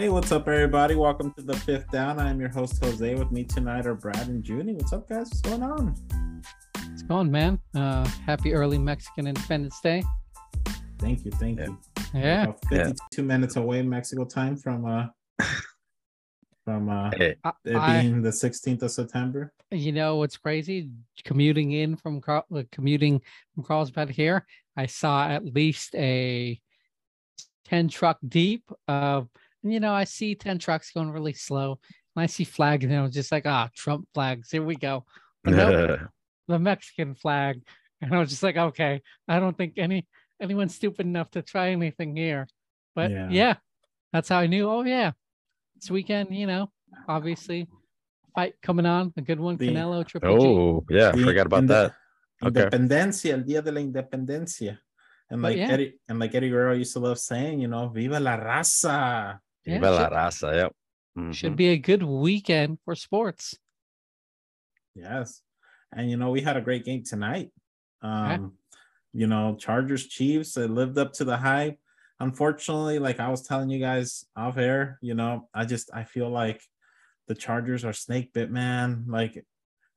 Hey, what's up, everybody? Welcome to the fifth down. I'm your host, Jose. With me tonight are Brad and Junie. What's up, guys? What's going on? It's going, man. Uh, happy early Mexican Independence Day. Thank you. Thank Yeah. you. Yeah. About 52 minutes away Mexico time from uh from uh Hey, I, it I- being the 16th of September. you know what's crazy? Commuting in from Carl, uh, commuting from Carlsbad here, I saw at least a 10 truck deep of, you know, I see 10 trucks going really slow. And I see flags and I was just like, ah, Trump flags. Here we go. Nope, the Mexican flag. And I was just like, okay, I don't think any anyone's stupid enough to try anything here. But Yeah. yeah, that's how I knew. Oh yeah, this weekend, you know, obviously, fight coming on, a good one, The- Canelo Triple G. oh, yeah, I The- forgot about inde- that. Okay. Independencia, el día de la independencia. And But like yeah. Eddie and like Eddie Guerrero used to love saying, you know, Viva la raza. Yeah, Viva la should, raza, yep. should Mhm. be a good weekend for sports. Yes. And you know, we had a great game tonight. Yeah. Um, you know, Chargers Chiefs, it lived up to the hype. Unfortunately, like I was telling you guys off air, you know, I just I feel like the Chargers are snake bit, man. Like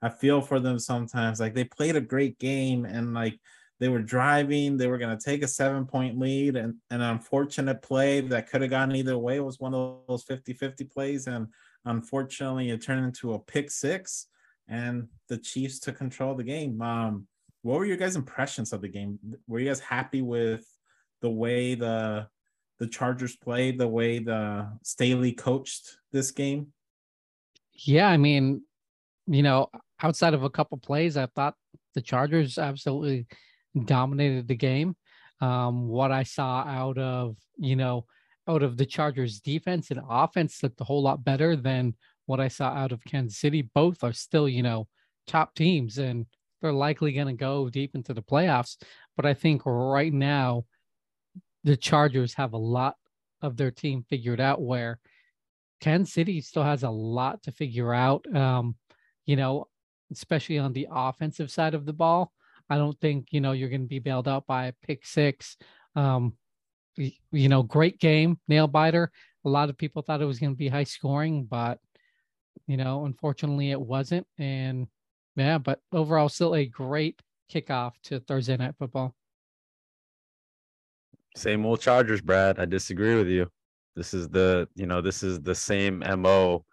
I feel for them sometimes. Like they played a great game and like they were driving, they were gonna take a seven point lead, and an unfortunate play that could have gone either way was one of those 50-50 plays. And unfortunately, it turned into a pick six and the Chiefs took control of the game. Um, what were your guys' impressions of the game? Were you guys happy with the way the the Chargers played, the way the Staley coached this game? Yeah, I mean, you know, outside of a couple plays, I thought the Chargers absolutely dominated the game. Um, what I saw out of, you know, out of the Chargers defense and offense looked a whole lot better than what I saw out of Kansas City. Both are still, you know, top teams and they're likely going to go deep into the playoffs. But I think right now, the Chargers have a lot of their team figured out where Kansas City still has a lot to figure out. Um, you know, especially on the offensive side of the ball. I don't think you know you're going to be bailed out by a pick six. Um, you know, great game, nail biter. A lot of people thought it was going to be high scoring, but you know, unfortunately, it wasn't. And yeah, but overall, still a great kickoff to Thursday night football. Same old Chargers, Brad. I disagree with you. This is the, you know, this is the same MO.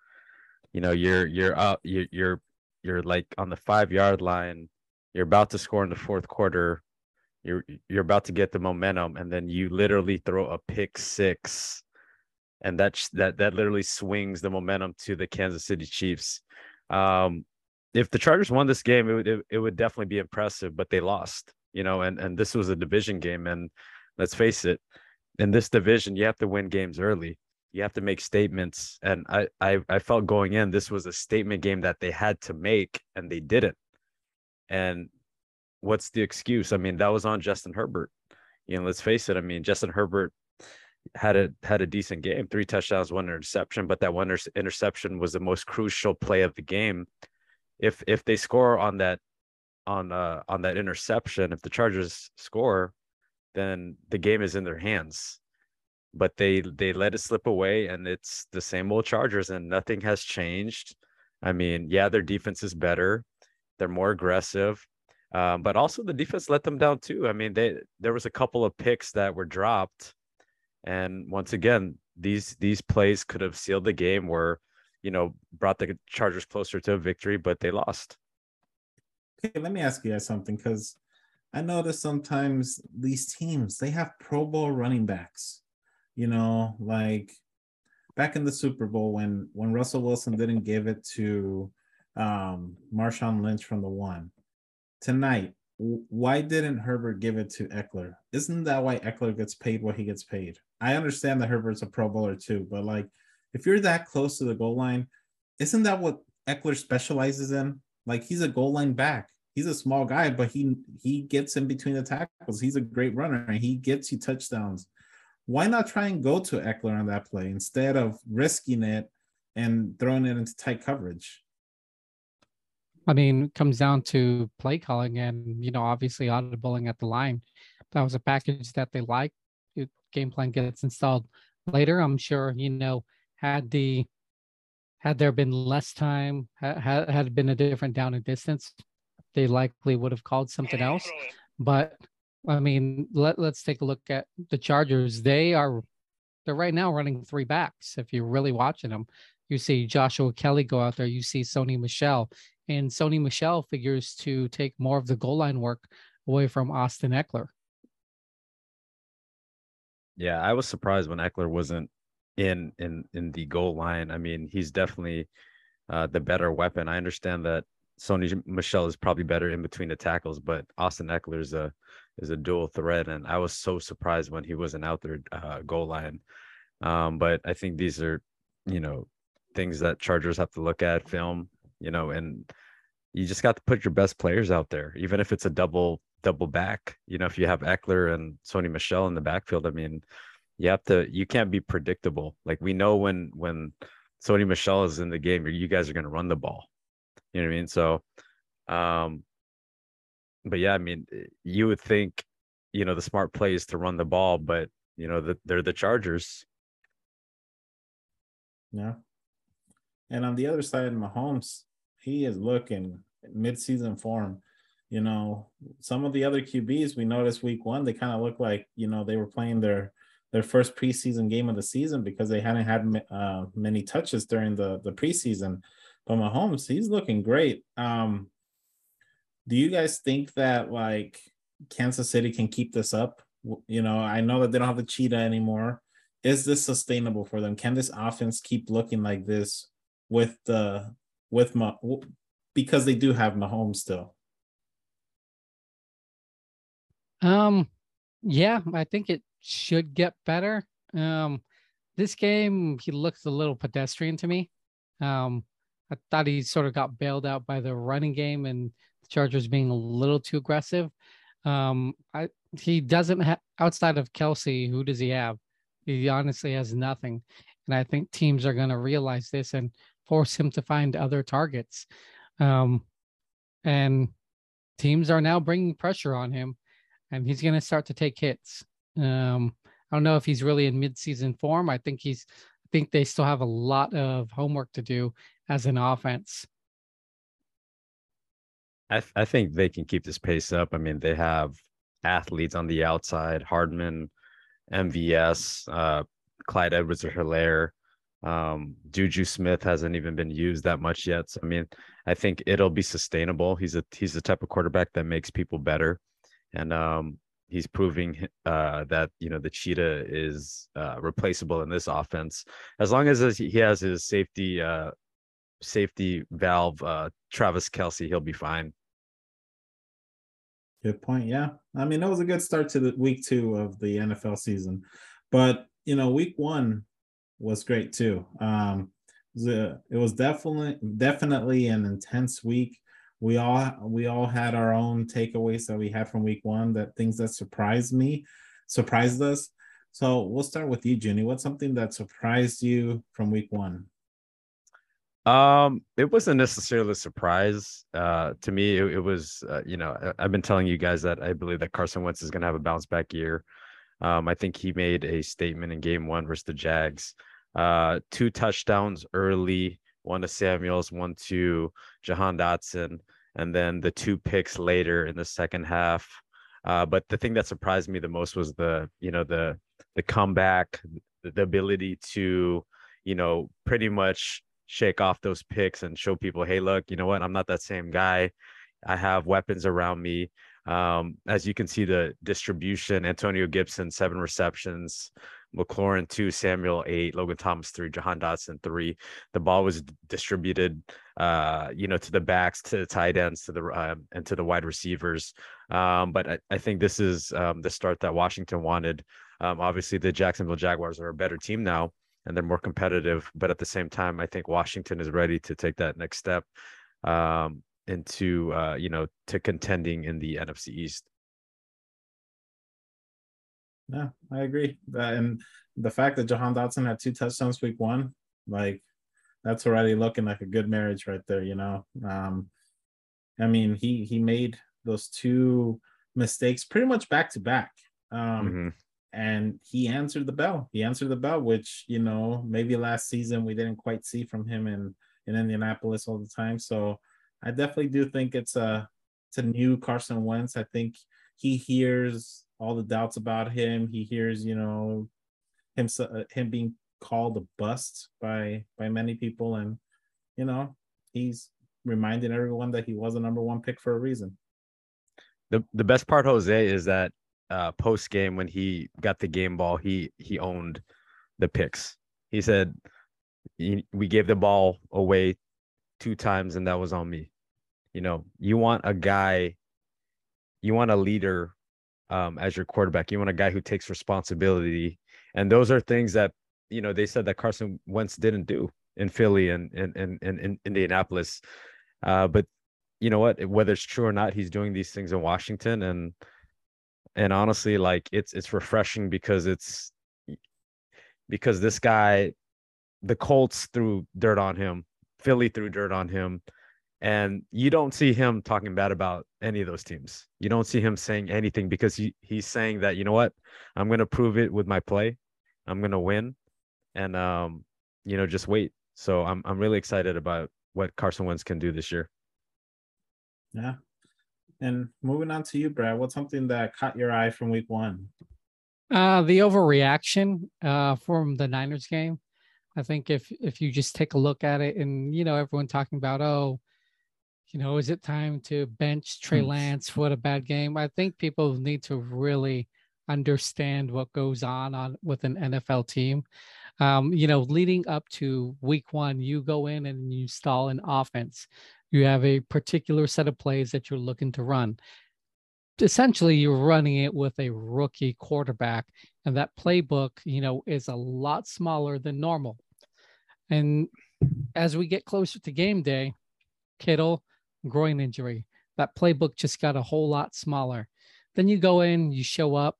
You know, you're you're up, you're you're you're like on the five yard line. You're about to score in the fourth quarter. You're you're about to get the momentum, and then you literally throw a pick six, and that that that literally swings the momentum to the Kansas City Chiefs. Um, if the Chargers won this game, it would it, it would definitely be impressive, but they lost. You know, and and this was a division game, and let's face it, in this division, you have to win games early. You have to make statements. And I, I, I felt going in, this was a statement game that they had to make, and they didn't. And what's the excuse? I mean, that was on Justin Herbert. You know, let's face it. I mean, Justin Herbert had a had a decent game, three touchdowns, one interception, but that one interception was the most crucial play of the game. If if they score on that on uh on that interception, if the Chargers score, then the game is in their hands. But they they let it slip away, and it's the same old Chargers, and nothing has changed. I mean, yeah, their defense is better, they're more aggressive, um, but also the defense let them down too. I mean, they there was a couple of picks that were dropped, and once again, these these plays could have sealed the game, where you know brought the Chargers closer to a victory, but they lost. Okay, let me ask you guys something because I notice sometimes these teams they have Pro Bowl running backs. You know, like back in the Super Bowl when when Russell Wilson didn't give it to um Marshawn Lynch from the one. Tonight, why didn't Herbert give it to Ekeler? Isn't that why Ekeler gets paid what he gets paid? I understand that Herbert's a Pro Bowler too, but like if you're that close to the goal line, isn't that what Ekeler specializes in? Like he's a goal line back. He's a small guy, but he he gets in between the tackles. He's a great runner and he gets you touchdowns. Why not try and go to Ekeler on that play instead of risking it and throwing it into tight coverage? I mean, comes down to play calling and, you know, obviously audibling at the line. That was a package that they liked. It- Game plan gets installed later. I'm sure, you know, had the had there been less time, had had been a different down and distance, they likely would have called something else. But I mean, let let's take a look at the Chargers. They are they're right now running three backs. If you're really watching them, you see Joshua Kelley go out there. You see Sony Michel, and Sony Michel figures to take more of the goal line work away from Austin Ekeler. Yeah, I was surprised when Ekeler wasn't in in in the goal line. I mean, he's definitely uh, the better weapon. I understand that Sony Michel is probably better in between the tackles, but Austin Ekeler is a is a dual threat, and I was so surprised when he wasn't out there uh, goal line. Um, but I think these are, you know, things that Chargers have to look at, film, you know, and you just got to put your best players out there, even if it's a double double back. You know, if you have Ekeler and Sony Michel in the backfield, I mean, you have to you can't be predictable. Like we know when when Sony Michel is in the game, you guys are going to run the ball. You know what I mean? So, um, but yeah, I mean, you would think, you know, the smart play is to run the ball, but you know, the, they're the Chargers. Yeah. And on the other side, Mahomes, he is looking mid-season form. You know, some of the other QBs we noticed week one, they kind of look like you know they were playing their their first preseason game of the season because they hadn't had uh, many touches during the the preseason. But Mahomes, he's looking great. Um, do you guys think that like Kansas City can keep this up? You know, I know that they don't have the cheetah anymore. Is this sustainable for them? Can this offense keep looking like this with the with my because they do have Mahomes still? Um, yeah, I think it should get better. Um, this game he looks a little pedestrian to me. Um, I thought he sort of got bailed out by the running game and the Chargers being a little too aggressive. Um, I he doesn't have outside of Kelce, Who does he have? He honestly has nothing, and I think teams are going to realize this and force him to find other targets. Um, and teams are now bringing pressure on him, and he's going to start to take hits. Um, I don't know if he's really in mid-season form. I think he's. I think they still have a lot of homework to do as an offense. I th- I think they can keep this pace up. I mean, they have athletes on the outside: Hardman, MVS, uh, Clyde Edwards-Helaire. Um, Juju Smith hasn't even been used that much yet. So I mean, I think it'll be sustainable. He's a he's the type of quarterback that makes people better, and um, he's proving uh, that you know the cheetah is uh, replaceable in this offense as long as he has his safety uh, safety valve uh, Travis Kelce. he'll be fine. Good point. Yeah, I mean that was a good start to the week two of the NFL season, but you know week one was great too. Um, it was definitely definitely an intense week. We all we all had our own takeaways that we had from week one that things that surprised me surprised us. So we'll start with you Junie. what's something that surprised you from week one? Um it wasn't necessarily a surprise. Uh to me it, it was uh, you know i've been telling you guys that i believe that carson wentz is going to have a bounce back year. Um i think he made a statement in game one versus the jags uh two touchdowns early one to Samuels, one to Jahan Dotson, and then the two picks later in the second half. Uh, but the thing that surprised me the most was the, you know, the the comeback, the ability to, you know, pretty much shake off those picks and show people, hey, look, you know what, I'm not that same guy. I have weapons around me. Um, as you can see, the distribution: Antonio Gibson seven receptions, McLaurin two, Samuel eight, Logan Thomas three, Jahan Dotson three. The ball was distributed, uh, you know, to the backs, to the tight ends, to the uh, and to the wide receivers. Um, but I, I, think this is um, the start that Washington wanted. Um, obviously, the Jacksonville Jaguars are a better team now, and they're more competitive. But at the same time, I think Washington is ready to take that next step um, into, uh, you know, to contending in the NFC East. Yeah, I agree. and the fact that Jahan Dotson had two touchdowns week one, like that's already looking like a good marriage right there, you know. Um, I mean, he he made those two mistakes pretty much back to back. Um, mm-hmm. and he answered the bell. He answered the bell, which you know maybe last season we didn't quite see from him in in Indianapolis all the time. So I definitely do think it's a it's a new Carson Wentz. I think he hears all the doubts about him. He hears you know him uh, him being called a bust by by many people, and you know he's reminding everyone that he was a number one pick for a reason. The the best part, Jose, is that uh, post game when he got the game ball, he he owned the picks. He said, "We gave the ball away two times, and that was on me." You know, you want a guy, you want a leader um, as your quarterback. You want a guy who takes responsibility, and those are things that you know they said that Carson Wentz didn't do in Philly and and and, and in Indianapolis. Uh, but you know what? Whether it's true or not, he's doing these things in Washington, and and honestly like it's it's refreshing because it's because this guy the colts threw dirt on him philly threw dirt on him and you don't see him talking bad about any of those teams. You don't see him saying anything because he, he's saying that you know what? I'm going to prove it with my play. I'm going to win and um you know just wait. So i'm i'm really excited about what carson wentz can do this year. Yeah. And moving on to you, Brad, what's something that caught your eye from week one? Uh, the overreaction uh, from the Niners game. I think if if you just take a look at it, and you know everyone talking about, oh, you know, is it time to bench Trey Lance? for a bad game! I think people need to really understand what goes on on with an NFL team. Um, you know, leading up to week one, you go in and you install an offense you have a particular set of plays that you're looking to run. Essentially, you're running it with a rookie quarterback, and that playbook, you know, is a lot smaller than normal. And as we get closer to game day, Kittle, groin injury, that playbook just got a whole lot smaller. Then you go in, you show up.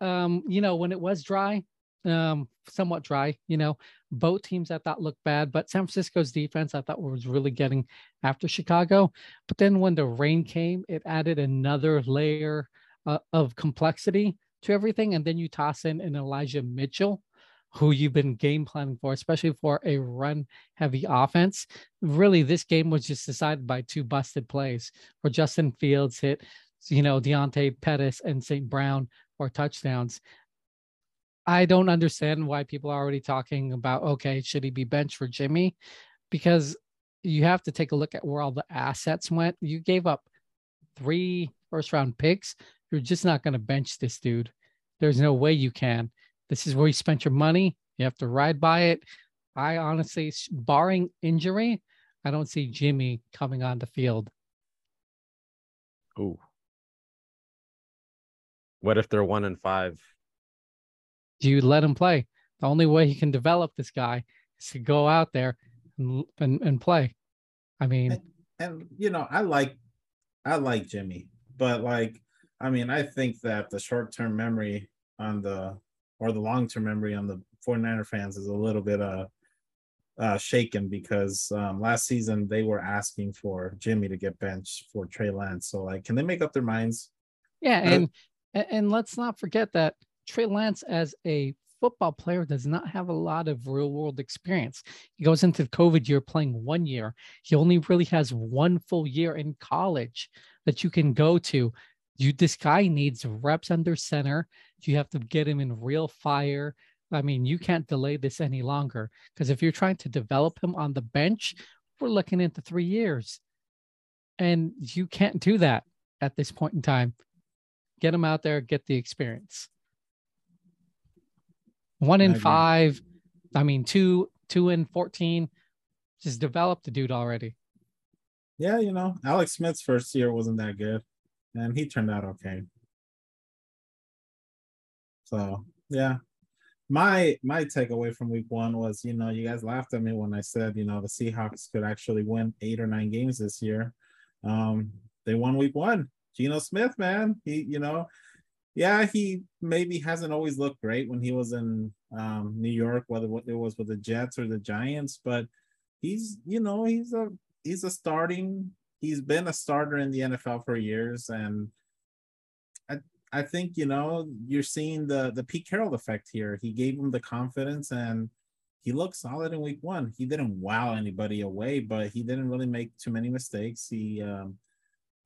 Um, you know, when it was dry, um, somewhat dry. You know, both teams I thought looked bad, but San Francisco's defense I thought was really getting after Chicago. But then when the rain came, it added another layer uh, of complexity to everything. And then you toss in an Elijah Mitchell, who you've been game planning for, especially for a run heavy offense. Really, this game was just decided by two busted plays where Justin Fields hit, you know, Dante Pettis and St. Brown for touchdowns. I don't understand why people are already talking about okay, should he be benched for Jimmy? Because you have to take a look at where all the assets went. You gave up three first round picks. You're just not going to bench this dude. There's no way you can. This is where you spent your money. You have to ride by it. I honestly, barring injury, I don't see Jimmy coming on the field. Ooh. What if they're one and five Do you let him play. The only way he can develop this guy is to go out there and and, and play. I mean, and, and you know, I like I like Jimmy, but like I mean, I think that the short term memory on the or the long term memory on the 49er fans is a little bit uh, uh shaken because um, last season they were asking for Jimmy to get benched for Trey Lance. So like, can they make up their minds? Yeah, and uh, and let's not forget that Trey Lance, as a football player, does not have a lot of real world experience. He goes into the COVID year playing one year. He only really has one full year in college that you can go to. You, this guy needs reps under center. You have to get him in real fire. I mean, you can't delay this any longer because if you're trying to develop him on the bench, we're looking into three years. And you can't do that at this point in time. Get him out there, get the experience. One in I five. I mean, two two in fourteen. Just developed the dude already. Yeah, you know, Alex Smith's first year wasn't that good, and he turned out okay. So yeah, my my takeaway from week one was, you know, you guys laughed at me when I said, you know, the Seahawks could actually win eight or nine games this year. Um, they won week one. Geno Smith, man, he, you know, yeah, he maybe hasn't always looked great when he was in um, New York, whether it was with the Jets or the Giants, but he's you know he's a he's a starting he's been a starter in the NFL for years, and I think you know you're seeing the the Pete Carroll effect here. He gave him the confidence, and he looked solid in week one. He didn't wow anybody away, but he didn't really make too many mistakes. He um,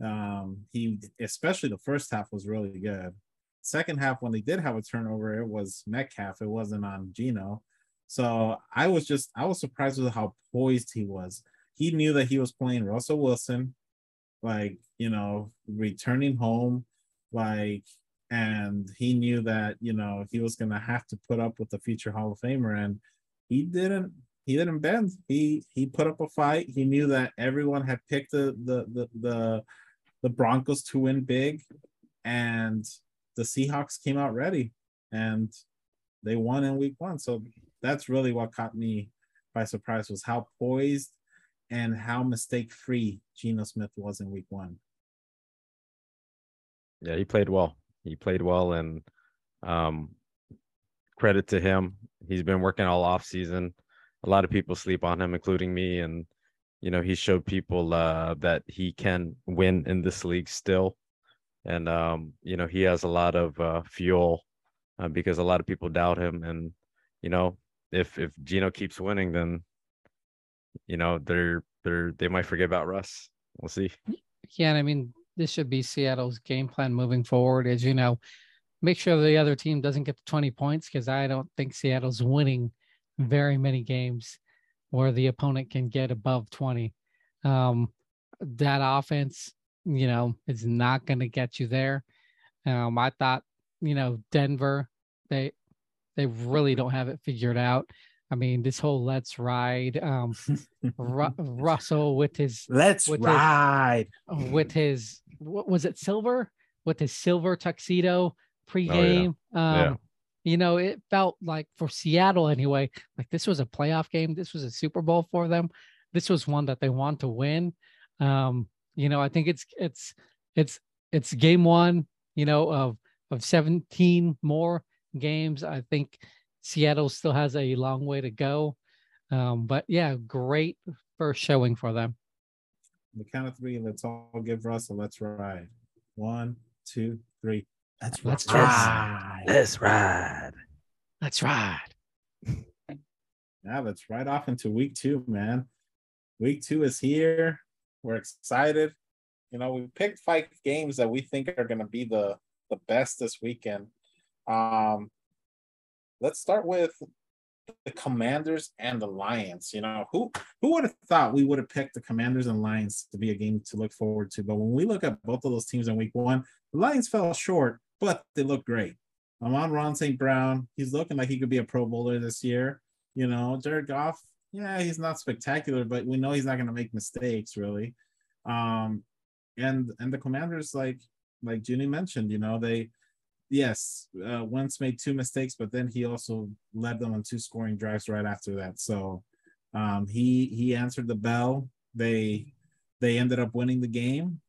um, he especially the first half was really good. Second half, when they did have a turnover, it was Metcalf. It wasn't on Geno. So I was just I was surprised with how poised he was. He knew that he was playing Russell Wilson, like you know, returning home, like, and he knew that you know he was gonna have to put up with the future Hall of Famer, and he didn't. He didn't bend. He he put up a fight. He knew that everyone had picked the the the the, the Broncos to win big, and the Seahawks came out ready, and they won in Week One. So that's really what caught me by surprise was how poised and how mistake free Geno Smith was in Week One. Yeah, he played well. He played well, and um, credit to him. He's been working all off season. A lot of people sleep on him, including me, and you know he showed people uh, that he can win in this league still. And um, you know he has a lot of uh, fuel uh, because a lot of people doubt him, and you know if if Geno keeps winning, then you know they're they're they might forget about Russ. We'll see. Yeah, and I mean this should be Seattle's game plan moving forward. As you know, make sure the other team doesn't get to 20 points because I don't think Seattle's winning very many games where the opponent can get above 20. Um, that offense, you know, is not going to get you there. Um, I thought, you know, Denver, they they really don't have it figured out. I mean, this whole let's ride, um, Ru- Russell with his let's with ride his, with his what was it silver with his silver tuxedo pregame. Oh, yeah. Um, you know, it felt like for Seattle anyway, like this was a playoff game. This was a Super Bowl for them. This was one that they want to win. Um, you know, I think it's it's it's it's game one, you know, of of 17 more games. I think Seattle still has a long way to go. Um, but yeah, great first showing for them. The count of three, let's all give Russell. Let's ride. One, two, three. Let's, Let's ride. Let's ride. Let's ride. Yeah, let's ride off into week two, man. Week two is here. We're excited. You know, we picked five games that we think are going to be the the best this weekend. Um, let's start with the Commanders and the Lions. You know, who who would have thought we would have picked the Commanders and Lions to be a game to look forward to? But when we look at both of those teams in week one, the Lions fell short, but they look great. Amon-Ra St. Brown. He's looking like he could be a pro bowler this year. You know, Jared Goff, yeah, he's not spectacular, but we know he's not gonna make mistakes really. Um, and and the commanders, like like Junie mentioned, you know, they yes, uh, Wentz made two mistakes, but then he also led them on two scoring drives right after that. So um, he he answered the bell. They they ended up winning the game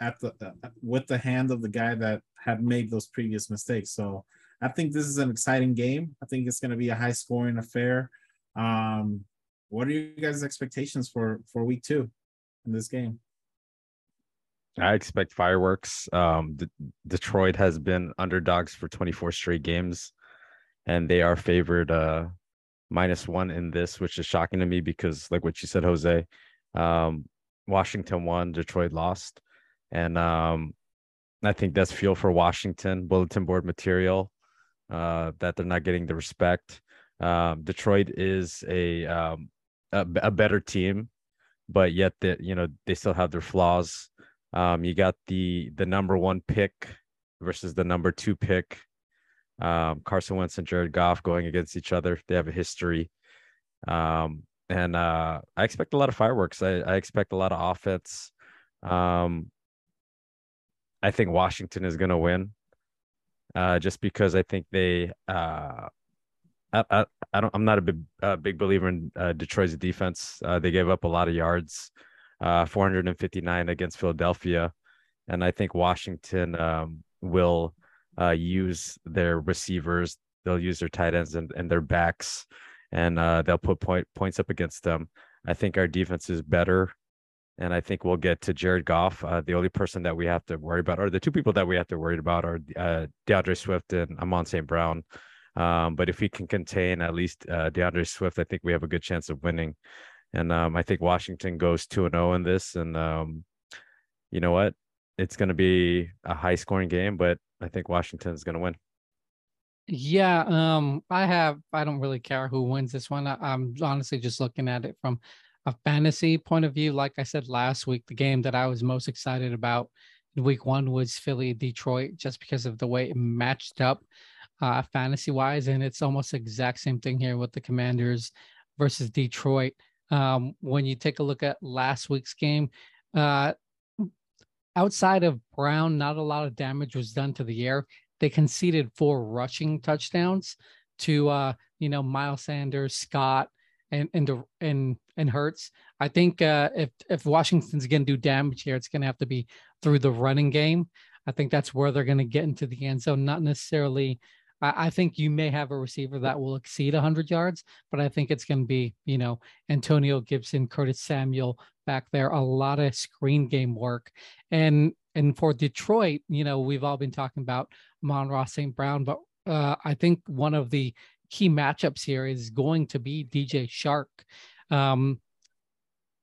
at the uh, with the hand of the guy that had made those previous mistakes. So I think this is an exciting game. I think it's going to be a high scoring affair. Um, what are you guys' expectations for for week two in this game? I expect fireworks. Um, D- Detroit has been underdogs for 24 straight games, and they are favored uh, minus one in this, which is shocking to me because, like what you said, Jose, um, Washington won, Detroit lost, and um, I think that's fuel for Washington bulletin board material uh, that they're not getting the respect. Um, Detroit is a, um, a a better team, but yet that you know they still have their flaws. Um, you got the the number one pick versus the number two pick. Um, Carson Wentz and Jared Goff going against each other. They have a history. Um, and uh, I expect a lot of fireworks. I, I expect a lot of offense. Um, I think Washington is going to win, uh, just because I think they. Uh, I, I, I don't. I'm not a big big believer in uh, Detroit's defense. Uh, they gave up a lot of yards uh, 459 against Philadelphia. And I think Washington um, will uh, use their receivers, they'll use their tight ends and, and their backs, and uh, they'll put point, points up against them. I think our defense is better and I think we'll get to Jared Goff. Uh, the only person that we have to worry about, or the two people that we have to worry about, are uh, D'Andre Swift and Amon St. Brown. Um, but if we can contain at least uh, D'Andre Swift, I think we have a good chance of winning. And um, I think Washington goes two and zero oh in this. And um, you know what? It's going to be a high scoring game, but I think Washington is going to win. Yeah, um, I have. I don't really care who wins this one. I, I'm honestly just looking at it from a fantasy point of view. Like I said last week, the game that I was most excited about in week one was Philly Detroit, just because of the way it matched up uh, fantasy wise. And it's almost the exact same thing here with the Commanders versus Detroit. Um, when you take a look at last week's game, uh, outside of Brown, not a lot of damage was done to the air. They conceded four rushing touchdowns to uh, you know Miles Sanders, Scott, and and and and Hurts. I think uh, if if Washington's going to do damage here, it's going to have to be through the running game. I think that's where they're going to get into the end zone, not necessarily. I, I think you may have a receiver that will exceed 100 yards, but I think it's going to be, you know, Antonio Gibson, Curtis Samuel back there, a lot of screen game work. And and for Detroit, you know, we've all been talking about Amon-Ra St. Brown, but uh, I think one of the key matchups here is going to be DJ Chark. Um,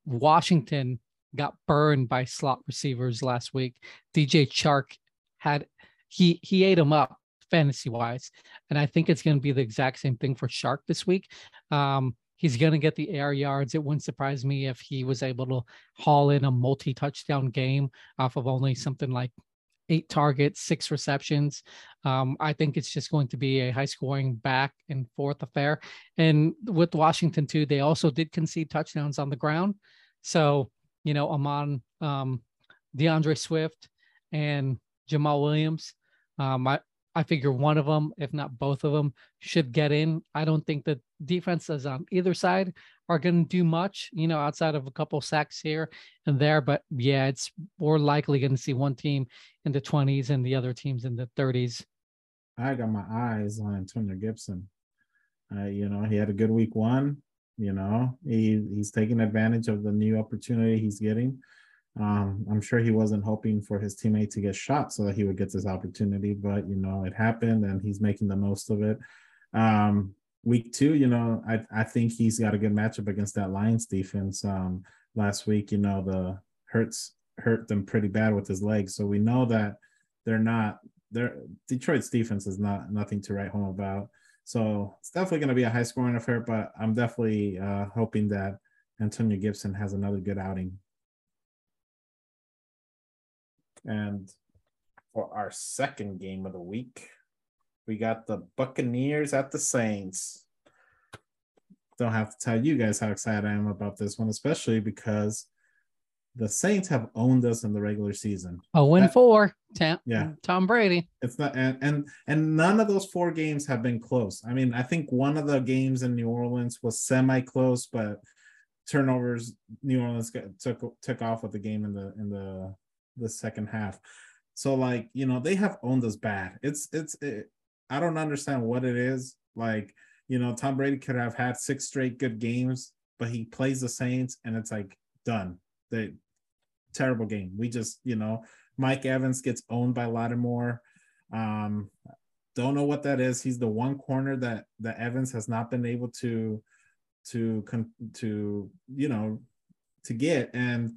Washington got burned by slot receivers last week. DJ Chark had he he ate him up fantasy wise, and I think it's going to be the exact same thing for Chark this week. Um, he's going to get the air yards. It wouldn't surprise me if he was able to haul in a multi touchdown game off of only something like eight targets, six receptions. Um, I think it's just going to be a high scoring back and forth affair. And with Washington, too, they also did concede touchdowns on the ground. So, you know, Amon, um, D'Andre Swift, and Jamaal Williams. Um, I, I figure one of them, if not both of them, should get in. I don't think that defenses on either side are going to do much, you know, outside of a couple sacks here and there. But yeah, it's more likely going to see one team in the 20s and the other teams in the 30s. I got my eyes on Antonio Gibson. Uh, you know, he had a good week one. You know, he he's taking advantage of the new opportunity he's getting. Um, I'm sure he wasn't hoping for his teammate to get shot so that he would get this opportunity, but you know, it happened and he's making the most of it. Um, week two, you know, I, I think he's got a good matchup against that Lions defense. Um, last week, you know, the Hurts hurt them pretty bad with his legs. So we know that they're not they're Detroit's defense is not nothing to write home about. So it's definitely going to be a high scoring affair, but I'm definitely uh, hoping that Antonio Gibson has another good outing. And for our second game of the week, we got the Buccaneers at the Saints. Don't have to tell you guys how excited I am about this one, especially because the Saints have owned us in the regular season. A win that, four. Tom, yeah. Tom Brady. It's not and, and and none of those four games have been close. I mean, I think one of the games in New Orleans was semi close, but turnovers New Orleans got, took took off with the game in the in the the second half. So like, you know, they have owned us bad. It's it's it, I don't understand what it is. Like, you know, Tom Brady could have had six straight good games, but he plays the Saints and it's like done. They terrible game. We just, you know, Mike Evans gets owned by Lattimore. Um, don't know what that is. He's the one corner that that Evans has not been able to to to you know to get and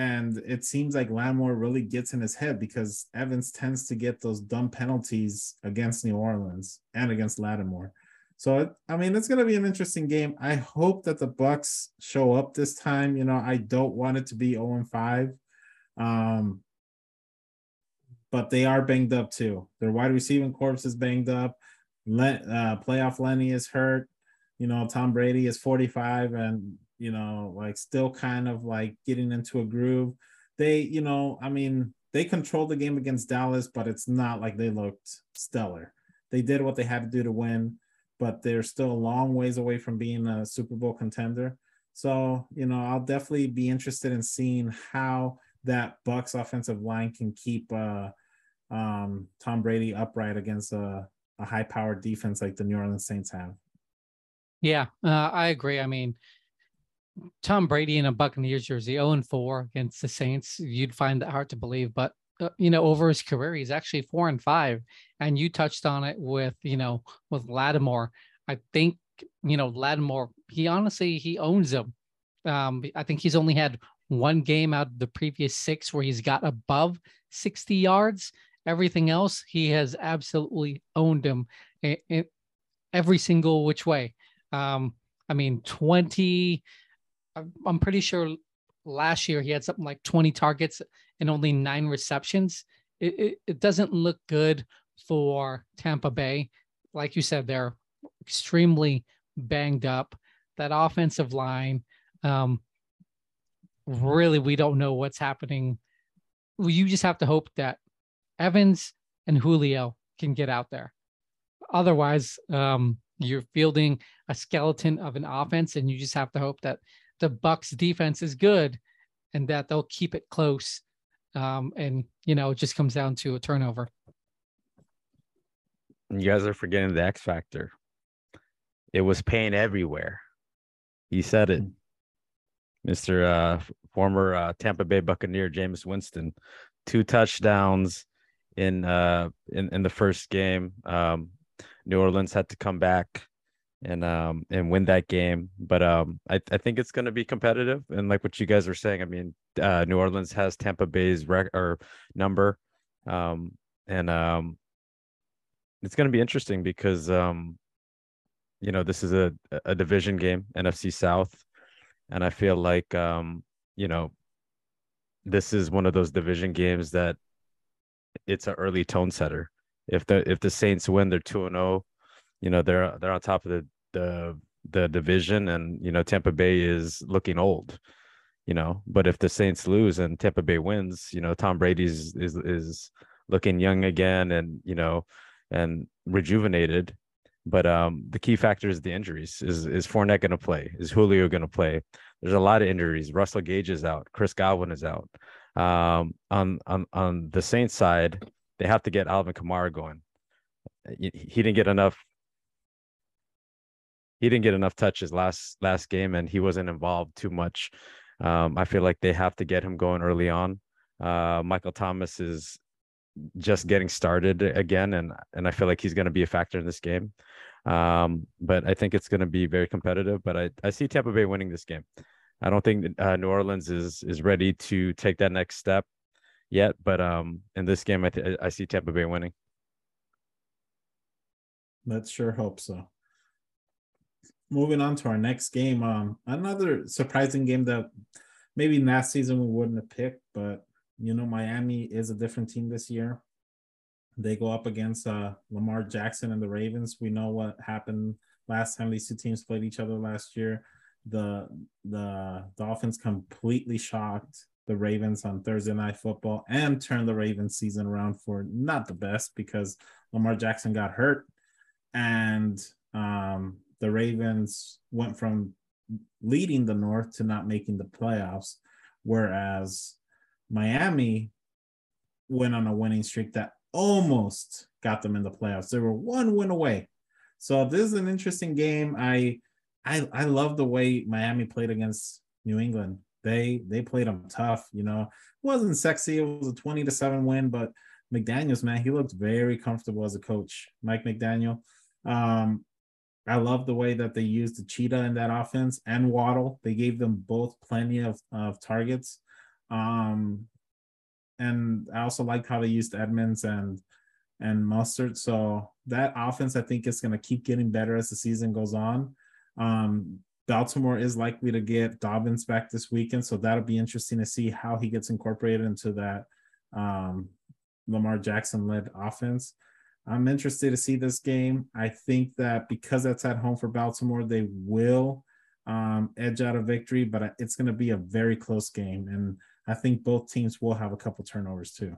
and it seems like Lattimore really gets in his head because Evans tends to get those dumb penalties against New Orleans and against Lattimore. So I mean, it's going to be an interesting game. I hope that the Bucks show up this time. You know, I don't want it to be 0 and 5. Um, but they are banged up too. Their wide receiving corpse is banged up. Let uh, playoff Lenny is hurt. You know, Tom Brady is 45 and you know, like still kind of like getting into a groove. They, you know, I mean, they controlled the game against Dallas, but it's not like they looked stellar. They did what they had to do to win, but they're still a long ways away from being a Super Bowl contender. So, you know, I'll definitely be interested in seeing how that Bucks offensive line can keep uh, um, Tom Brady upright against a, a high-powered defense like the New Orleans Saints have. Yeah, uh, I agree. I mean, Tom Brady in a Buccaneers jersey, 0 and 4 against the Saints, you'd find that hard to believe. But uh, you know, over his career, he's actually four and five. And you touched on it with, you know, with Lattimore. I think, you know, Lattimore, he honestly he owns him. Um, I think he's only had one game out of the previous six where he's got above 60 yards. Everything else, he has absolutely owned him in, in every single which way. Um, I mean, 20, I'm pretty sure last year he had something like 20 targets and only nine receptions. It, it, it doesn't look good for Tampa Bay. Like you said, they're extremely banged up. That offensive line, um, really, we don't know what's happening. You just have to hope that Evans and Julio can get out there. Otherwise, um, you're fielding a skeleton of an offense, and you just have to hope that the Bucks defense is good and that they'll keep it close. Um, and you know, it just comes down to a turnover. You guys are forgetting the X factor. It was pain everywhere. He said it. Mr. Uh, former uh, Tampa Bay Buccaneer Jameis Winston, two touchdowns in uh in, in the first game. Um, New Orleans had to come back and um and win that game. But um I, I think it's gonna be competitive. And like what you guys are saying, I mean, uh New Orleans has Tampa Bay's rec or number. Um and um it's gonna be interesting because um you know this is a a division game, NFC South. And I feel like um, you know, this is one of those division games that it's an early tone setter. If the if the Saints win, they're two and zero. You know they're they're on top of the the the division, and you know Tampa Bay is looking old. You know, but if the Saints lose and Tampa Bay wins, you know Tom Brady's is is looking young again, and you know, and rejuvenated. But um, the key factor is the injuries. Is is Fournette going to play? Is Julio going to play? There's a lot of injuries. Russell Gage is out. Chris Godwin is out. Um, on on on the Saints side, they have to get Alvin Kamara going. He didn't get enough he didn't get enough touches last last game and he wasn't involved too much. Um, I feel like they have to get him going early on. Uh, Michael Thomas is just getting started again, and and I feel like he's going to be a factor in this game. Um, but I think it's going to be very competitive. But I, I see Tampa Bay winning this game. I don't think uh, New Orleans is is ready to take that next step yet. But um, in this game, I th- I see Tampa Bay winning. Let's sure hope so moving on to our next game. Um, another surprising game that maybe last season we wouldn't have picked, but you know, Miami is a different team this year. They go up against uh, Lamar Jackson and the Ravens. We know what happened last time these two teams played each other last year. The the Dolphins completely shocked the Ravens on Thursday night football and turned the Ravens season around for not the best because Lamar Jackson got hurt and um, the Ravens went from leading the North to not making the playoffs, whereas Miami went on a winning streak that almost got them in the playoffs. They were one win away. So this is an interesting game. I I I love the way Miami played against New England. They they played them tough, you know. It wasn't sexy. It was a 20 to 7 win, but McDaniels, man, he looked very comfortable as a coach. Mike McDaniel. Um, I love the way that they used the cheetah in that offense and Waddle. They gave them both plenty of, of targets. Um, and I also liked how they used Edmonds and and Mostert. So that offense, I think, is going to keep getting better as the season goes on. Um, Baltimore is likely to get Dobbins back this weekend, so that'll be interesting to see how he gets incorporated into that um, Lamar Jackson led offense. I'm interested to see this game. I think that because that's at home for Baltimore, they will um, edge out a victory, but it's going to be a very close game. And I think both teams will have a couple turnovers too.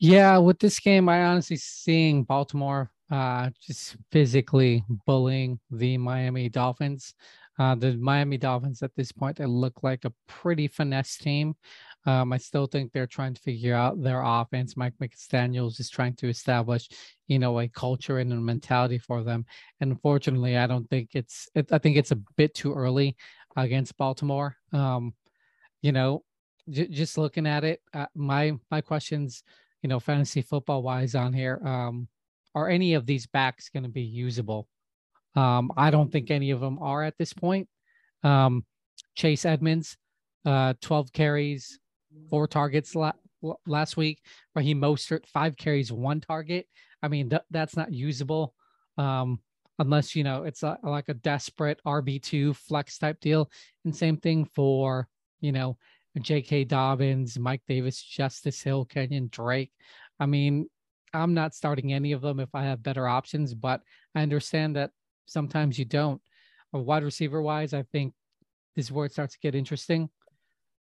Yeah, with this game, I honestly seeing Baltimore uh, just physically bullying the Miami Dolphins. Uh, the Miami Dolphins at this point, they look like a pretty finesse team. Um, I still think they're trying to figure out their offense. Mike McDaniels is trying to establish, you know, a culture and a mentality for them. And unfortunately, I don't think it's. It, I think it's a bit too early against Baltimore. Um, you know, j- just looking at it, uh, my my questions, you know, fantasy football wise on here, um, are any of these backs going to be usable? Um, I don't think any of them are at this point. Um, Chase Edmonds, uh, 12 carries, four targets la- last week. Raheem Mostert, five carries, one target. I mean, th- that's not usable um, unless, you know, it's a, like a desperate RB2 flex type deal. And same thing for, you know, J.K. Dobbins, Mike Davis, Justice Hill, Kenyan Drake. I mean, I'm not starting any of them if I have better options, but I understand that sometimes you don't. Wide receiver wise, I think this is where it starts to get interesting.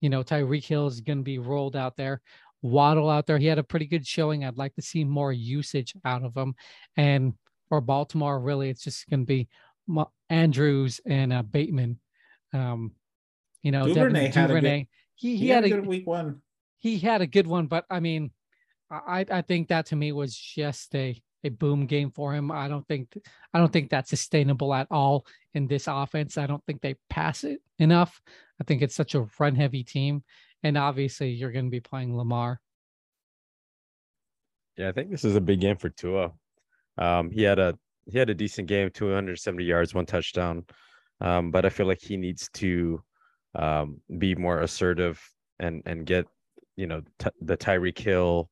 You know, Tyreek Hill is going to be rolled out there. Waddle out there. He had a pretty good showing. I'd like to see more usage out of him. And for Baltimore, really, it's just going to be Andrews and uh, Bateman. Um, you know, Duvernay, Devin, Duvernay. Good, he, he, had, had a good week one. He had a good one, but I mean, I I think that to me was just a a boom game for him. I don't think I don't think that's sustainable at all in this offense. I don't think they pass it enough. I think it's such a run heavy team, and obviously you're going to be playing Lamar. Yeah, I think this is a big game for Tua. Um, he had a he had a decent game, 270 yards, one touchdown. Um, but I feel like he needs to um, be more assertive and and get you know t- the Tyreek Hill,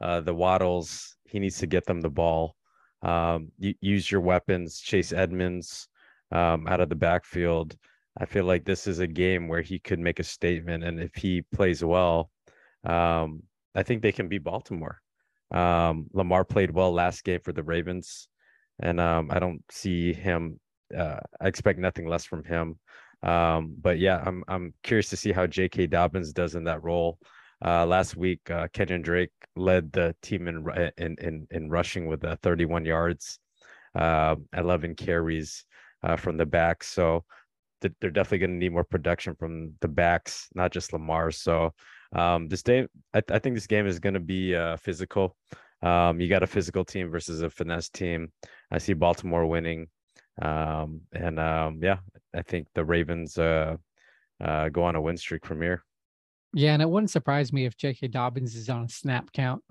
uh, the Waddles. He needs to get them the ball. Um, use your weapons. Chase Edmonds um, out of the backfield. I feel like this is a game where he could make a statement, and if he plays well, um, I think they can beat Baltimore. Um, Lamar played well last game for the Ravens, and um, I don't see him. Uh, I expect nothing less from him. Um, but yeah, I'm I'm curious to see how J.K. Dobbins does in that role. Uh, last week, uh, Kenyan Drake led the team in in in, in rushing with uh, 31 yards, uh, 11 carries uh, from the back. So they're definitely going to need more production from the backs, not just Lamar. So um, this day, I, I think this game is going to be uh, physical. Um, you got a physical team versus a finesse team. I see Baltimore winning. Um, and um, yeah, I think the Ravens uh, uh, go on a win streak from here. Yeah, and it wouldn't surprise me if J.K. Dobbins is on a snap count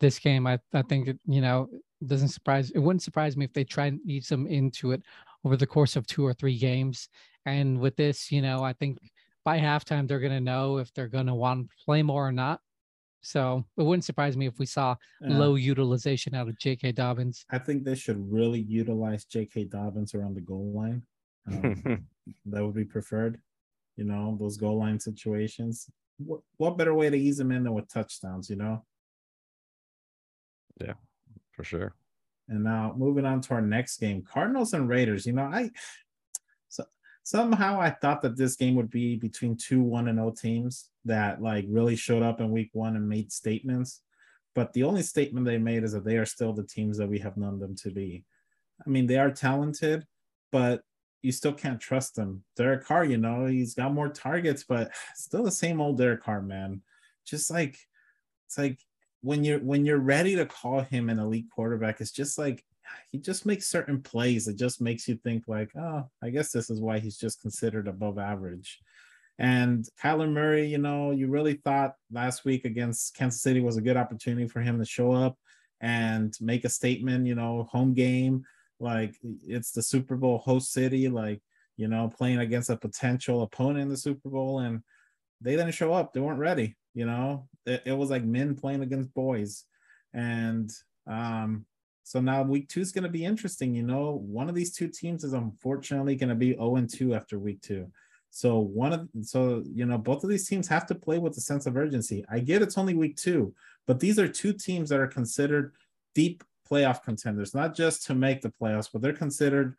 this game. I I think it, you know doesn't surprise. It wouldn't surprise me if they try and ease them into it over the course of two or three games. And with this, you know, I think by halftime they're going to know if they're going to want to play more or not. So it wouldn't surprise me if we saw yeah. low utilization out of J.K. Dobbins. I think they should really utilize J.K. Dobbins around the goal line. Um, that would be preferred. You know, those goal line situations. What, what better way to ease them in than with touchdowns? You know. Yeah, for sure. And now moving on to our next game, Cardinals and Raiders. You know, I so somehow I thought that this game would be between two one and zero oh teams that like really showed up in week one and made statements. But the only statement they made is that they are still the teams that we have known them to be. I mean, they are talented, but you still can't trust them. Derek Carr, you know, he's got more targets, but still the same old Derek Carr, man. Just like it's like when you're when you're ready to call him an elite quarterback, it's just like he just makes certain plays. It just makes you think like, oh, I guess this is why he's just considered above average. And Kyler Murray, you know, you really thought last week against Kansas City was a good opportunity for him to show up and make a statement, you know, home game, like it's the Super Bowl host city, like, you know, playing against a potential opponent in the Super Bowl. And they didn't show up. They weren't ready. You know, it, it was like men playing against boys. And um, so now week two is going to be interesting. You know, one of these two teams is unfortunately going to be 0 and 2 after week two. So one of so you know both of these teams have to play with a sense of urgency. I get it's only week two, but these are two teams that are considered deep playoff contenders, not just to make the playoffs, but they're considered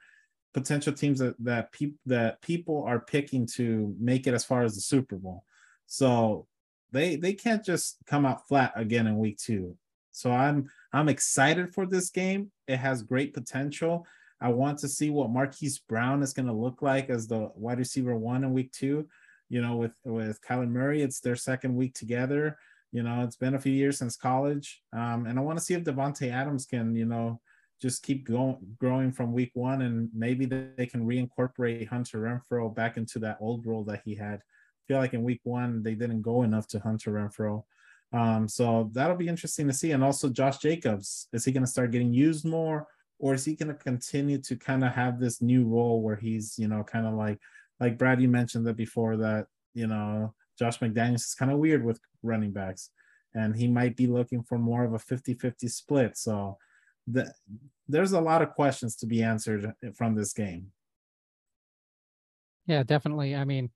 potential teams that that people that people are picking to make it as far as the Super Bowl. So they they can't just come out flat again in week two. So I'm I'm excited for this game. It has great potential. I want to see what Marquise Brown is going to look like as the wide receiver one in week two. you know, with with Kyler Murray. It's their second week together. You know, it's been a few years since college, um, and I want to see if Davante Adams can, you know, just keep going growing from week one, and maybe they can reincorporate Hunter Renfrow back into that old role that he had. I feel like in week one they didn't go enough to Hunter Renfrow. Um, so that'll be interesting to see. And also Josh Jacobs, is he going to start getting used more, or is he going to continue to kind of have this new role where he's, you know, kind of like like Brad, you mentioned that before that, you know, Josh McDaniels is kind of weird with running backs and he might be looking for more of a 50-50 split. So the, there's a lot of questions to be answered from this game. Yeah, definitely. I mean,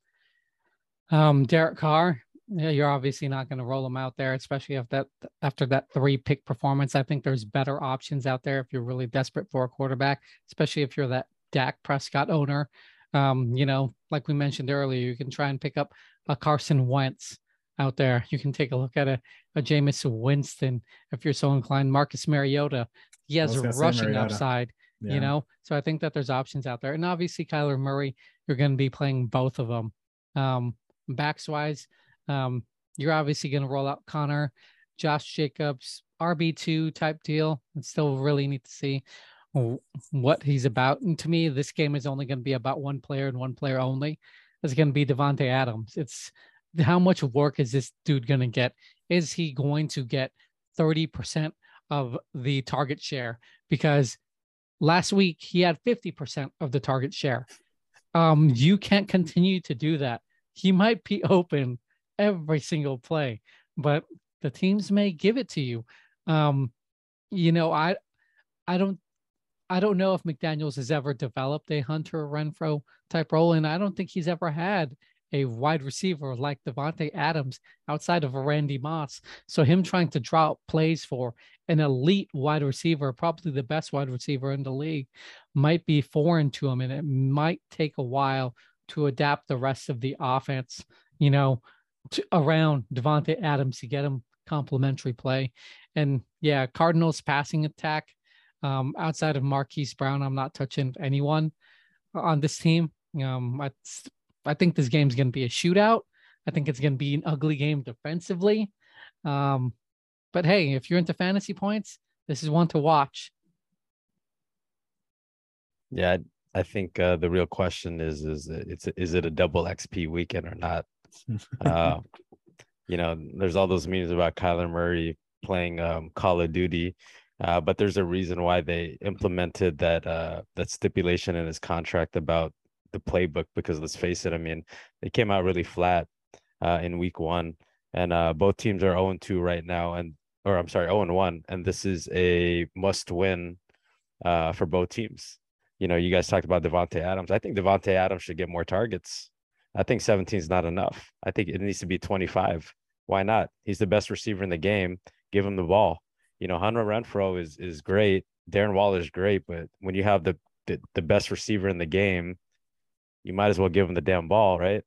um, Derek Carr, yeah, you're obviously not going to roll them out there, especially if that after that three pick performance. I think there's better options out there if you're really desperate for a quarterback, especially if you're that Dak Prescott owner. Um, you know, like we mentioned earlier, you can try and pick up a Carson Wentz out there. You can take a look at a, a Jameis Winston if you're so inclined. Marcus Mariota, he has a rushing upside, yeah. you know. So I think that there's options out there. And obviously Kyler Murray, you're going to be playing both of them. Um, backs wise, um, you're obviously going to roll out Conner, Josh Jacobs, RB2 type deal. And still really need to see what he's about. And to me, this game is only going to be about one player and one player only. It's going to be Davante Adams. It's how much work is this dude going to get? Is he going to get 30% of the target share? Because last week he had 50% of the target share. Um, you can't continue to do that. He might be open every single play, but the teams may give it to you. Um, you know, I I don't I don't know if McDaniels has ever developed a Hunter Renfrow type role, and I don't think he's ever had a wide receiver like Davante Adams outside of Randy Moss. So him trying to draw plays for an elite wide receiver, probably the best wide receiver in the league, might be foreign to him, and it might take a while to adapt the rest of the offense. You know, to, around Davante Adams to get him complimentary play. And yeah, Cardinals passing attack um, outside of Marquise Brown, I'm not touching anyone on this team. Um, I, I think this game's going to be a shootout. I think it's going to be an ugly game defensively. Um, but hey, if you're into fantasy points, this is one to watch. Yeah, I think uh, the real question is is it's is it a double XP weekend or not? uh, you know, there's all those memes about Kyler Murray playing um, Call of Duty, uh, but there's a reason why they implemented that uh, that stipulation in his contract about the playbook. Because let's face it, I mean, they came out really flat uh, in Week One, and uh, both teams are 0 2 right now, and or I'm sorry, 0 1, and this is a must win uh, for both teams. You know, you guys talked about Davante Adams. I think Davante Adams should get more targets. I think 17 is not enough. I think it needs to be 25. Why not? He's the best receiver in the game. Give him the ball. You know, Hunter Renfrow is is great. Darren Waller is great, but when you have the, the the best receiver in the game, you might as well give him the damn ball, right?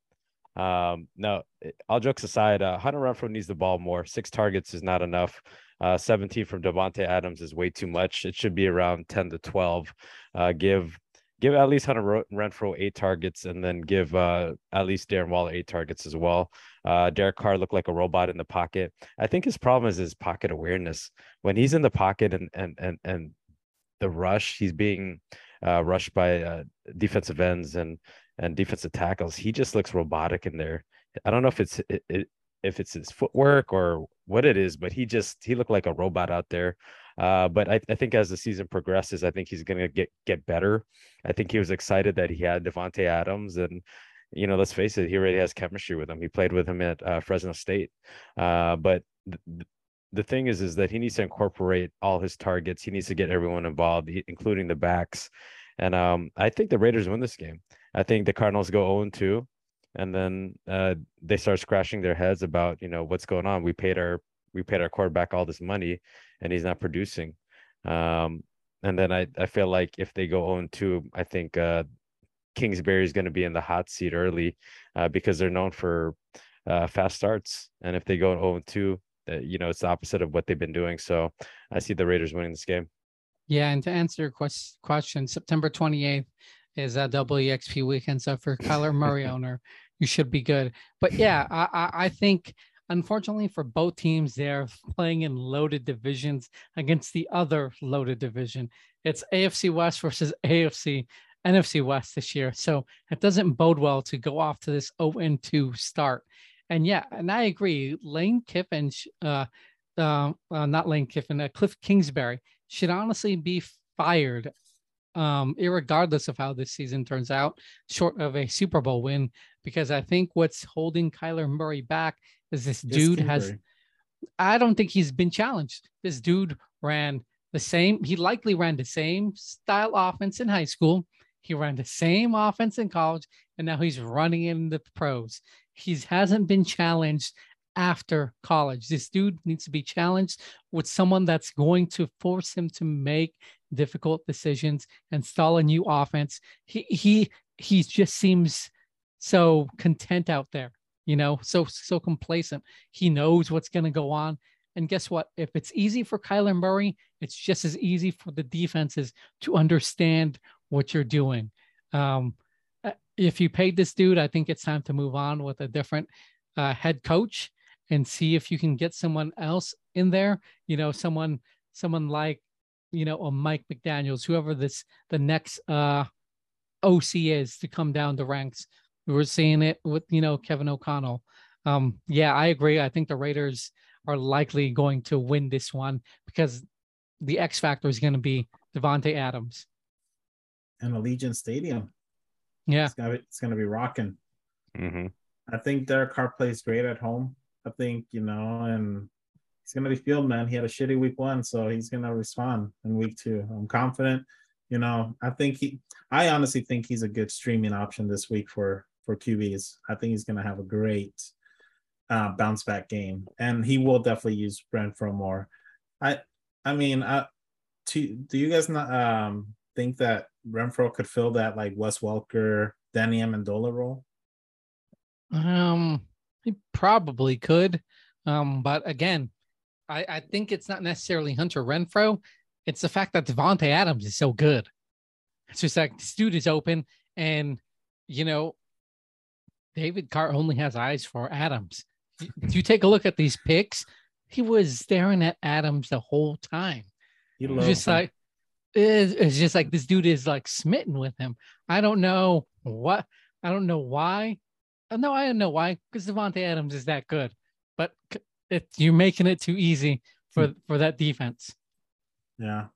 Um, no, all jokes aside, uh, Hunter Renfrow needs the ball more. Six targets is not enough. Uh, 17 from Davante Adams is way too much. It should be around 10 to 12. Uh, give give at least Hunter Renfrow eight targets, and then give uh, at least Darren Waller eight targets as well. Uh, Derek Carr looked like a robot in the pocket. I think his problem is his pocket awareness. When he's in the pocket and and and and the rush, he's being uh, rushed by uh, defensive ends and and defensive tackles. He just looks robotic in there. I don't know if it's it, it, if it's his footwork or what it is, but he just he looked like a robot out there. Uh, but I, I, think as the season progresses, I think he's going to get get better. I think he was excited that he had Davante Adams, and you know, let's face it, he already has chemistry with him. He played with him at uh, Fresno State. Uh, but th- the thing is, is that he needs to incorporate all his targets. He needs to get everyone involved, including the backs. And um, I think the Raiders win this game. I think the Cardinals go 0 2 and then uh, they start scratching their heads about you know what's going on. We paid our we paid our quarterback all this money, and he's not producing. Um, and then I I feel like if they go 0 2, I think uh, Kingsbury is going to be in the hot seat early uh, because they're known for uh, fast starts. And if they go 0 2, uh, you know it's the opposite of what they've been doing. So I see the Raiders winning this game. Yeah, and to answer your quest- question, September 28th is a double EXP weekend. So for Kyler Murray owner, you should be good. But yeah, I, I, think unfortunately for both teams, they're playing in loaded divisions against the other loaded division. It's AFC West versus AFC NFC West this year. So it doesn't bode well to go off to this 0 2 start. And yeah, and I agree. Lane Kiffin, uh, uh, uh, not Lane Kiffin, uh, Cliff Kingsbury should honestly be fired, um, regardless of how this season turns out, short of a Super Bowl win, because I think what's holding Kyler Murray back is this dude has. I don't think he's been challenged. This dude ran the same. He likely ran the same style offense in high school. He ran the same offense in college, and now he's running in the pros. He hasn't been challenged after college. This dude needs to be challenged with someone that's going to force him to make difficult decisions, install a new offense. He he he just seems so content out there, you know, so so complacent. He knows what's going to go on. And guess what? If it's easy for Kyler Murray, it's just as easy for the defenses to understand what you're doing. Um, uh, if you paid this dude, I think it's time to move on with a different uh, head coach and see if you can get someone else in there. You know, someone someone like you know a Mike McDaniel's, whoever this the next uh, OC is to come down the ranks. We were seeing it with you know Kevin O'Connell. Um, yeah, I agree. I think the Raiders are likely going to win this one because the X factor is going to be Davante Adams and Allegiant Stadium. Yeah, it's gonna be, it's gonna be rocking. Mm-hmm. I think Derek Carr plays great at home. I think you know, and he's gonna be field man. He had a shitty week one, so he's gonna respond in week two. I'm confident. You know, I think he. I honestly think he's a good streaming option this week for for QBs. I think he's gonna have a great uh, bounce back game, and he will definitely use Renfrow more. I I mean, I, to, do you guys not um, think that Renfrow could fill that like Wes Welker, Danny Amendola role? Um, he probably could. Um, but again, I, I think it's not necessarily Hunter Renfrow. It's the fact that Davante Adams is so good. It's just like this dude is open, and you know, David Carr only has eyes for Adams. If you take a look at these picks, he was staring at Adams the whole time. He just him. like it's just like this dude is like smitten with him. I don't know what, I don't know why. Uh, no, I don't know why because Davante Adams is that good, but it, you're making it too easy for for that defense. Yeah,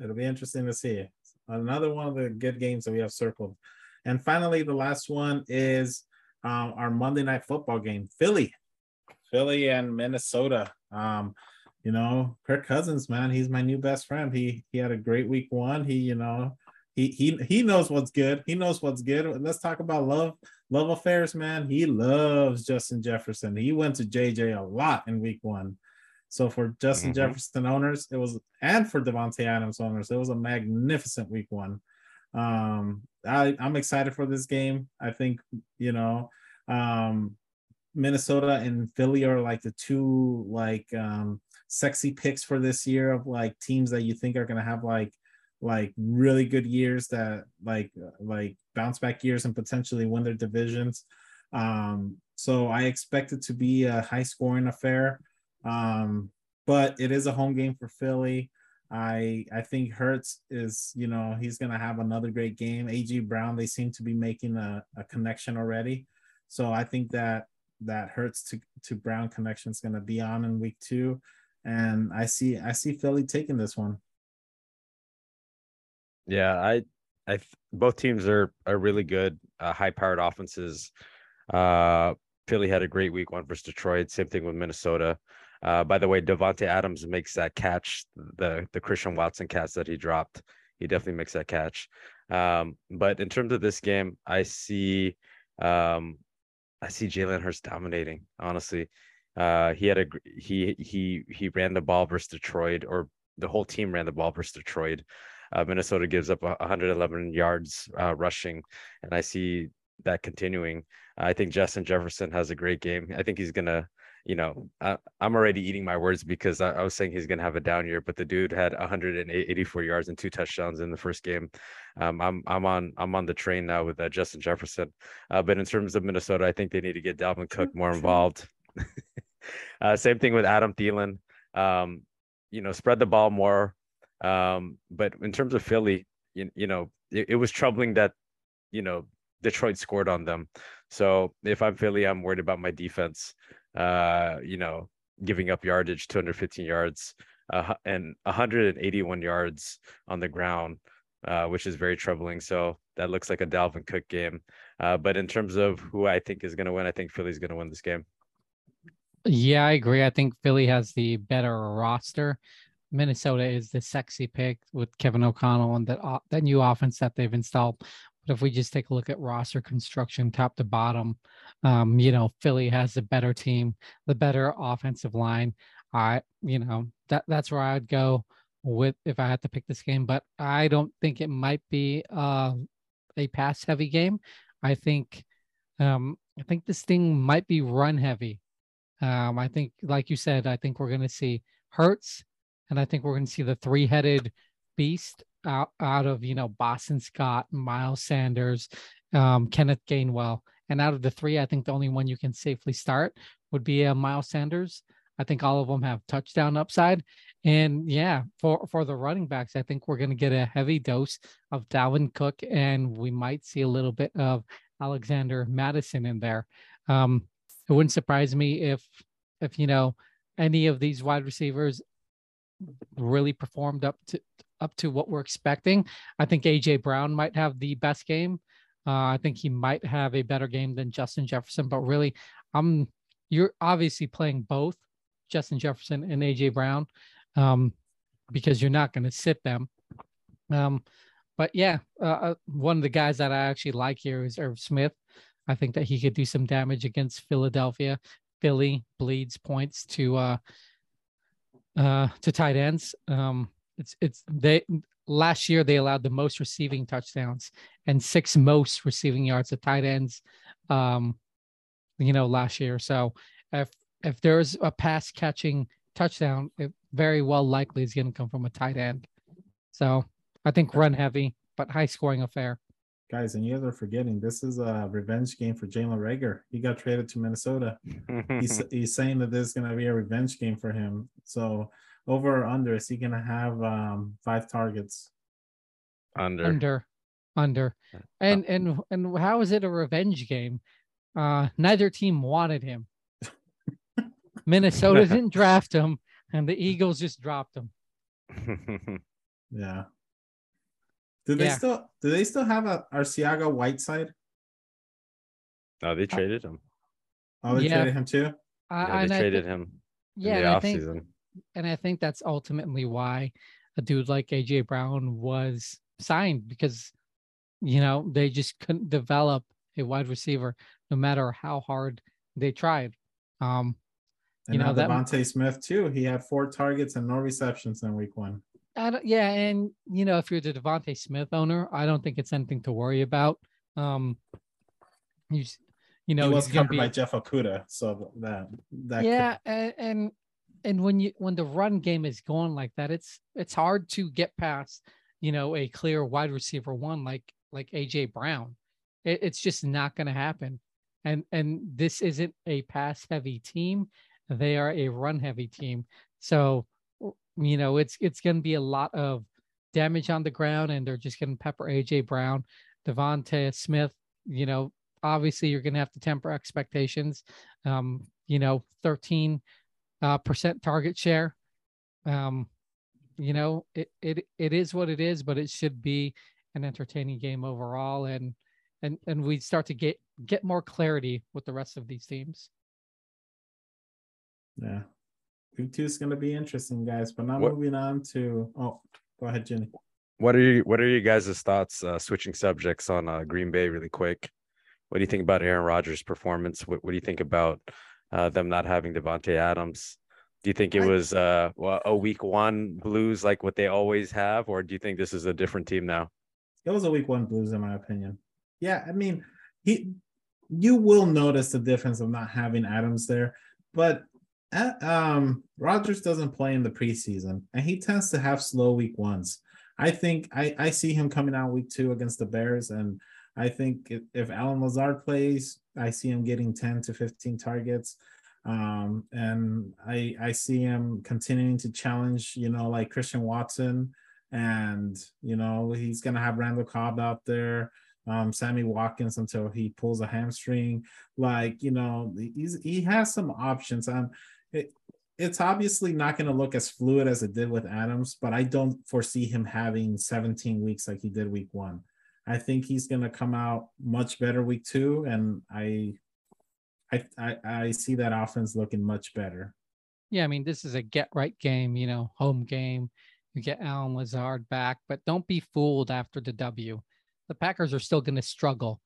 it'll be interesting to see. Another one of the good games that we have circled, and finally the last one is um, our Monday night football game, Philly, Philly and Minnesota. Um, you know, Kirk Cousins, man, he's my new best friend. He he had a great week one. He, you know, he he he knows what's good. He knows what's good. Let's talk about love love affairs, man. He loves Justin Jefferson. He went to JJ a lot in week one. So for Justin mm-hmm. Jefferson owners, it was and for Davante Adams owners, it was a magnificent week one. Um, I, I'm excited for this game. I think you know, um, Minnesota and Philly are like the two like um sexy picks for this year of like teams that you think are going to have like like really good years that like like bounce back years and potentially win their divisions. Um, so I expect it to be a high scoring affair. Um, but it is a home game for Philly. I I think Hurts is you know he's gonna have another great game. AJ Brown they seem to be making a, a connection already, so I think that that Hurts to to Brown connection is gonna be on in week two and I see I see Philly taking this one. Yeah, I I both teams are are really good, uh, high powered offenses. Uh, Philly had a great week one versus Detroit. Same thing with Minnesota. Uh, by the way, Davante Adams makes that catch, the the Christian Watson catch that he dropped. He definitely makes that catch. Um, but in terms of this game, I see um, I see Jalen Hurts dominating. Honestly, uh, he had a he he he ran the ball versus Detroit, or the whole team ran the ball versus Detroit. Uh, Minnesota gives up 111 yards uh, rushing, and I see that continuing. I think Justin Jefferson has a great game. I think he's gonna you know, I, am already eating my words because I, I, was saying he's going to have a down year, but the dude had 184 yards and two touchdowns in the first game. Um, I'm I'm on I'm on the train now with uh, Justin Jefferson. Uh, but in terms of Minnesota, I think they need to get Dalvin Cook more involved. uh, same thing with Adam Thielen. Um, you know, spread the ball more. Um, but in terms of Philly, you, you know, it, it was troubling that, you know, Detroit scored on them. So if I'm Philly, I'm worried about my defense uh, you know, giving up yardage, 215 yards, uh, and 181 yards on the ground, uh, which is very troubling. So that looks like a Dalvin Cook game. Uh, but in terms of who I think is going to win, I think Philly's going to win this game. Yeah, I agree. I think Philly has the better roster. Minnesota is the sexy pick with Kevin O'Connell and that uh, that new offense that they've installed. But if we just take a look at roster construction, top to bottom, um, you know, Philly has the better team, the better offensive line. I, you know, that that's where I'd go with if I had to pick this game. But I don't think it might be uh, a pass heavy game. I think, um, I think this thing might be run heavy. Um, I think, like you said, I think we're going to see Hurts, and I think we're going to see the three headed beast out, out of you know Boston Scott, Miles Sanders, um, Kenneth Gainwell, and out of the three, I think the only one you can safely start would be uh, Miles Sanders. I think all of them have touchdown upside, and yeah, for for the running backs, I think we're going to get a heavy dose of Dalvin Cook, and we might see a little bit of Alexander Mattison in there. Um, it wouldn't surprise me if if you know any of these wide receivers really performed up to up to what we're expecting. I think AJ Brown might have the best game. Uh, I think he might have a better game than Justin Jefferson, but really, I'm you're obviously playing both Justin Jefferson and AJ Brown um, because you're not going to sit them. Um, but yeah, uh, uh, one of the guys that I actually like here is Irv Smith. I think that he could do some damage against Philadelphia. Philly bleeds points to uh, uh, to tight ends. Um, it's it's they last year they allowed the most receiving touchdowns and six most receiving yards to tight ends. Um, you know, last year. So if if there's a pass catching touchdown, it very well likely is going to come from a tight end. So I think run heavy, but high scoring affair. Guys, and you guys are forgetting this is a revenge game for Jalen Reagor. He got traded to Minnesota. he's he's saying that this is going to be a revenge game for him. So over or under, is he gonna have um five targets? Under. Under. Under. And and and how is it a revenge game? Uh neither team wanted him. Minnesota didn't draft him, and the Eagles just dropped him. yeah. Do they yeah. still do they still have a Arcega Whiteside? No, they uh, traded him. Oh, they yeah. traded him too. yeah, they traded him. Yeah, in the offseason. Think, and I think that's ultimately why a dude like AJ Brown was signed because you know they just couldn't develop a wide receiver no matter how hard they tried. Um, and you know that DeVonta Smith too. He had four targets and no receptions in week one. I don't, yeah, and you know if you're the DeVonta Smith owner, I don't think it's anything to worry about. Um, you, you know, he was covered be, by Jeff Okudah, so that that yeah, could... and, and and when you when the run game is going like that, it's it's hard to get past, you know, a clear wide receiver one like like AJ Brown. It, it's just not going to happen. And and this isn't a pass heavy team; they are a run heavy team. So you know, it's it's going to be a lot of damage on the ground, and they're just going to pepper AJ Brown, DeVonta Smith. You know, obviously you're going to have to temper expectations. Um, you know, 13 uh, percent target share. Um, you know, it, it it is what it is, but it should be an entertaining game overall, and and and we start to get get more clarity with the rest of these teams. Yeah, week two is going to be interesting, guys. But now what, moving on to oh, go ahead, Jenny. What are you What are you guys' thoughts? Uh, switching subjects on uh, Green Bay, really quick. What do you think about Aaron Rodgers' performance? What What do you think about uh, them not having Davante Adams. Do you think it was uh, a week one blues like what they always have, or do you think this is a different team now? It was a week one blues, in my opinion. Yeah, I mean, he, you will notice the difference of not having Adams there, but Uh, um, Rodgers doesn't play in the preseason, and he tends to have slow week ones. I think I, I see him coming out week two against the Bears, and I think if, if Allen Lazard plays, I see him getting 10 to 15 targets. Um, and I I see him continuing to challenge, you know, like Christian Watson, and you know he's gonna have Randall Cobb out there, um, Sammy Watkins until he pulls a hamstring. Like you know, he's he has some options. Um, it, it's obviously not going to look as fluid as it did with Adams, but I don't foresee him having 17 weeks like he did week one. I think he's going to come out much better week two, and I, I, I, I see that offense looking much better. Yeah, I mean, this is a get right game, you know, home game. You get Allen Lazard back, but don't be fooled after the W. The Packers are still going to struggle.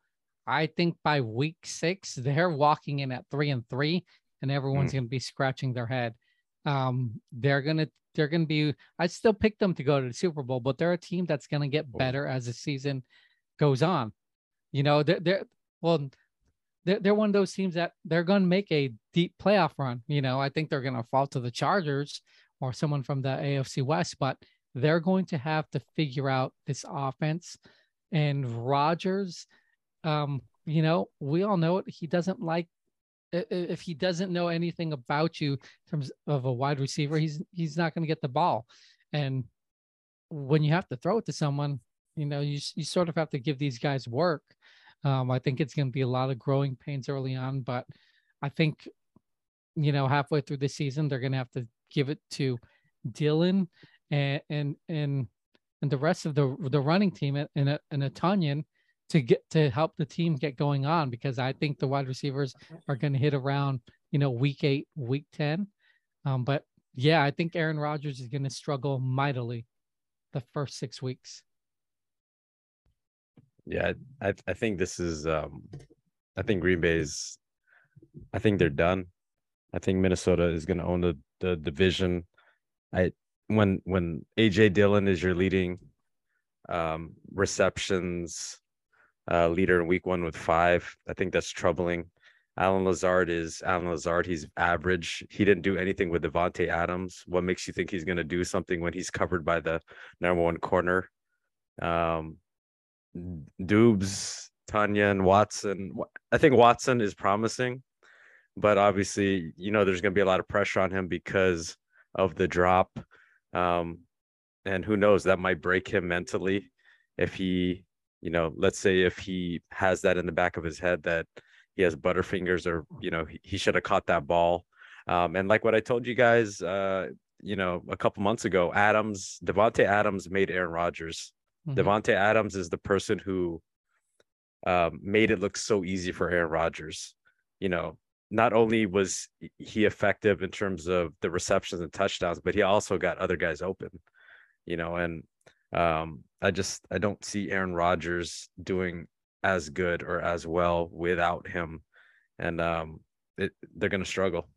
I think by week six, they're walking in at three and three, and everyone's mm. going to be scratching their head. Um, they're gonna they're gonna be. I still pick them to go to the Super Bowl, but they're a team that's going to get oh. better as the season goes on. You know, they're, they're well, they're, they're one of those teams that they're going to make a deep playoff run. You know, I think they're going to fall to the Chargers or someone from the AFC West, but they're going to have to figure out this offense. And Rodgers, um, you know, we all know it. He doesn't like if he doesn't know anything about you in terms of a wide receiver, he's he's not going to get the ball. And when you have to throw it to someone, you know, you you sort of have to give these guys work. Um, I think it's going to be a lot of growing pains early on, but I think, you know, halfway through the season, they're going to have to give it to Dillon and and and and the rest of the the running team and and, and a Tonyan to get to help the team get going on because I think the wide receivers are going to hit around you know week eight, week ten. Um, but yeah, I think Aaron Rodgers is going to struggle mightily the first six weeks. Yeah, I I think this is um I think Green Bay's I think they're done. I think Minnesota is going to own the the division. I when when AJ Dillon is your leading um receptions uh leader in week 1 with 5, I think that's troubling. Allen Lazard is Allen Lazard. He's average. He didn't do anything with Davante Adams. What makes you think he's going to do something when he's covered by the number one corner? Um, Doubs, and Watson. I think Watson is promising, but obviously, you know, there's going to be a lot of pressure on him because of the drop. Um, and who knows, that might break him mentally if he, you know, let's say if he has that in the back of his head that he has butterfingers or, you know, he, he should have caught that ball. Um, and like what I told you guys, uh, you know, a couple months ago, Adams, Davante Adams made Aaron Rodgers mm-hmm. Davante Adams is the person who um, made it look so easy for Aaron Rodgers. You know, not only was he effective in terms of the receptions and touchdowns, but he also got other guys open. You know, and um, I just I don't see Aaron Rodgers doing as good or as well without him, and um, it, they're going to struggle.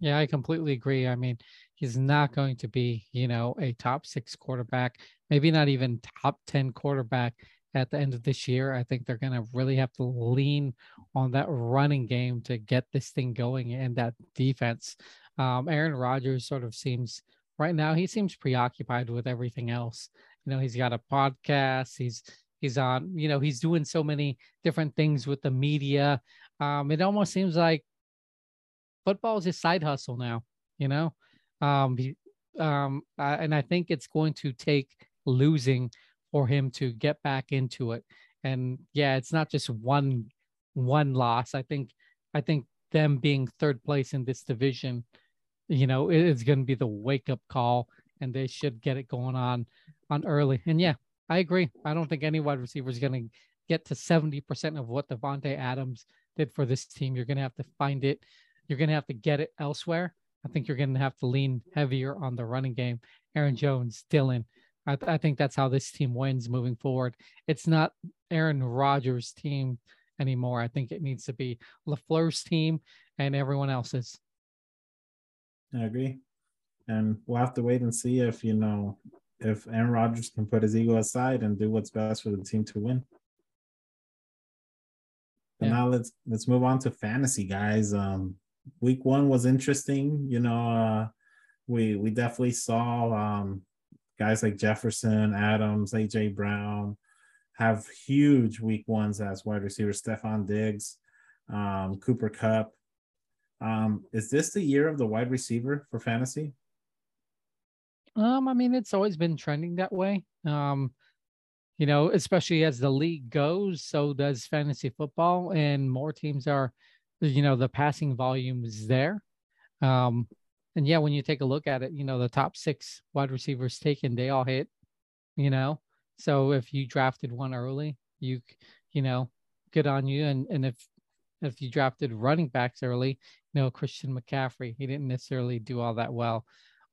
Yeah, I completely agree. I mean, he's not going to be, you know, a top six quarterback, maybe not even top 10 quarterback at the end of this year. I think they're going to really have to lean on that running game to get this thing going and that defense. Um, Aaron Rodgers sort of seems right now, he seems preoccupied with everything else. You know, he's got a podcast, he's, he's on, you know, he's doing so many different things with the media. Um, it almost seems like football is his side hustle now, you know? Um, he, um, uh, and I think it's going to take losing for him to get back into it. And yeah, it's not just one one loss. I think I think them being third place in this division, you know, it's going to be the wake up call, and they should get it going on on early. And yeah, I agree. I don't think any wide receiver is going to get to seventy percent of what Davante Adams did for this team. You're going to have to find it. You're going to have to get it elsewhere. I think you're going to have to lean heavier on the running game. Aaron Jones, Dillon. I, th- I think that's how this team wins moving forward. It's not Aaron Rodgers' team anymore. I think it needs to be LaFleur's team and everyone else's. I agree. And we'll have to wait and see if, you know, if Aaron Rodgers can put his ego aside and do what's best for the team to win. But yeah. now let's let's move on to fantasy, guys. Um week one was interesting. You know, uh, we we definitely saw um, guys like Jefferson, Adams, AJ Brown have huge week ones as wide receivers. Stefon Diggs, um, Cooper Kupp. Um, is this the year of the wide receiver for fantasy? Um, I mean, it's always been trending that way. Um, you know, especially as the league goes, so does fantasy football, and more teams are, you know, the passing volume is there. Um, and yeah, when you take a look at it, you know, the top six wide receivers taken, they all hit, you know. So if you drafted one early, you, you know, good on you. And and if if you drafted running backs early, you know, Christian McCaffrey, he didn't necessarily do all that well.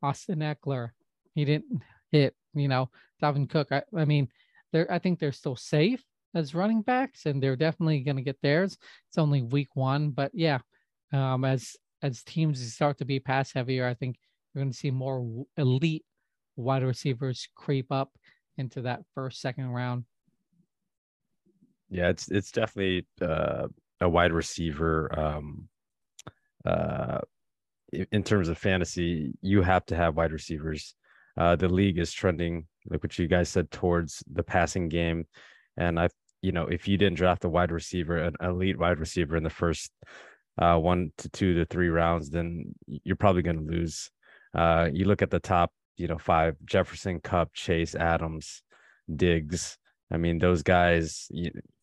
Austin Ekeler, he didn't hit, you know, Dalvin Cook. I, I mean, they're I think they're still safe as running backs, and they're definitely going to get theirs. It's only week one, but yeah, um, as as teams start to be pass heavier, I think you're going to see more elite wide receivers creep up into that first second round. Yeah, it's it's definitely uh, a wide receiver. Um, uh, in terms of fantasy, you have to have wide receivers. Uh, the league is trending, like what you guys said, towards the passing game, and I, you know, if you didn't draft a wide receiver, an elite wide receiver in the first uh, one to two to three rounds, then you're probably going to lose. Uh, you look at the top, you know, five: Jefferson, Kupp, Chase, Adams, Diggs. I mean, those guys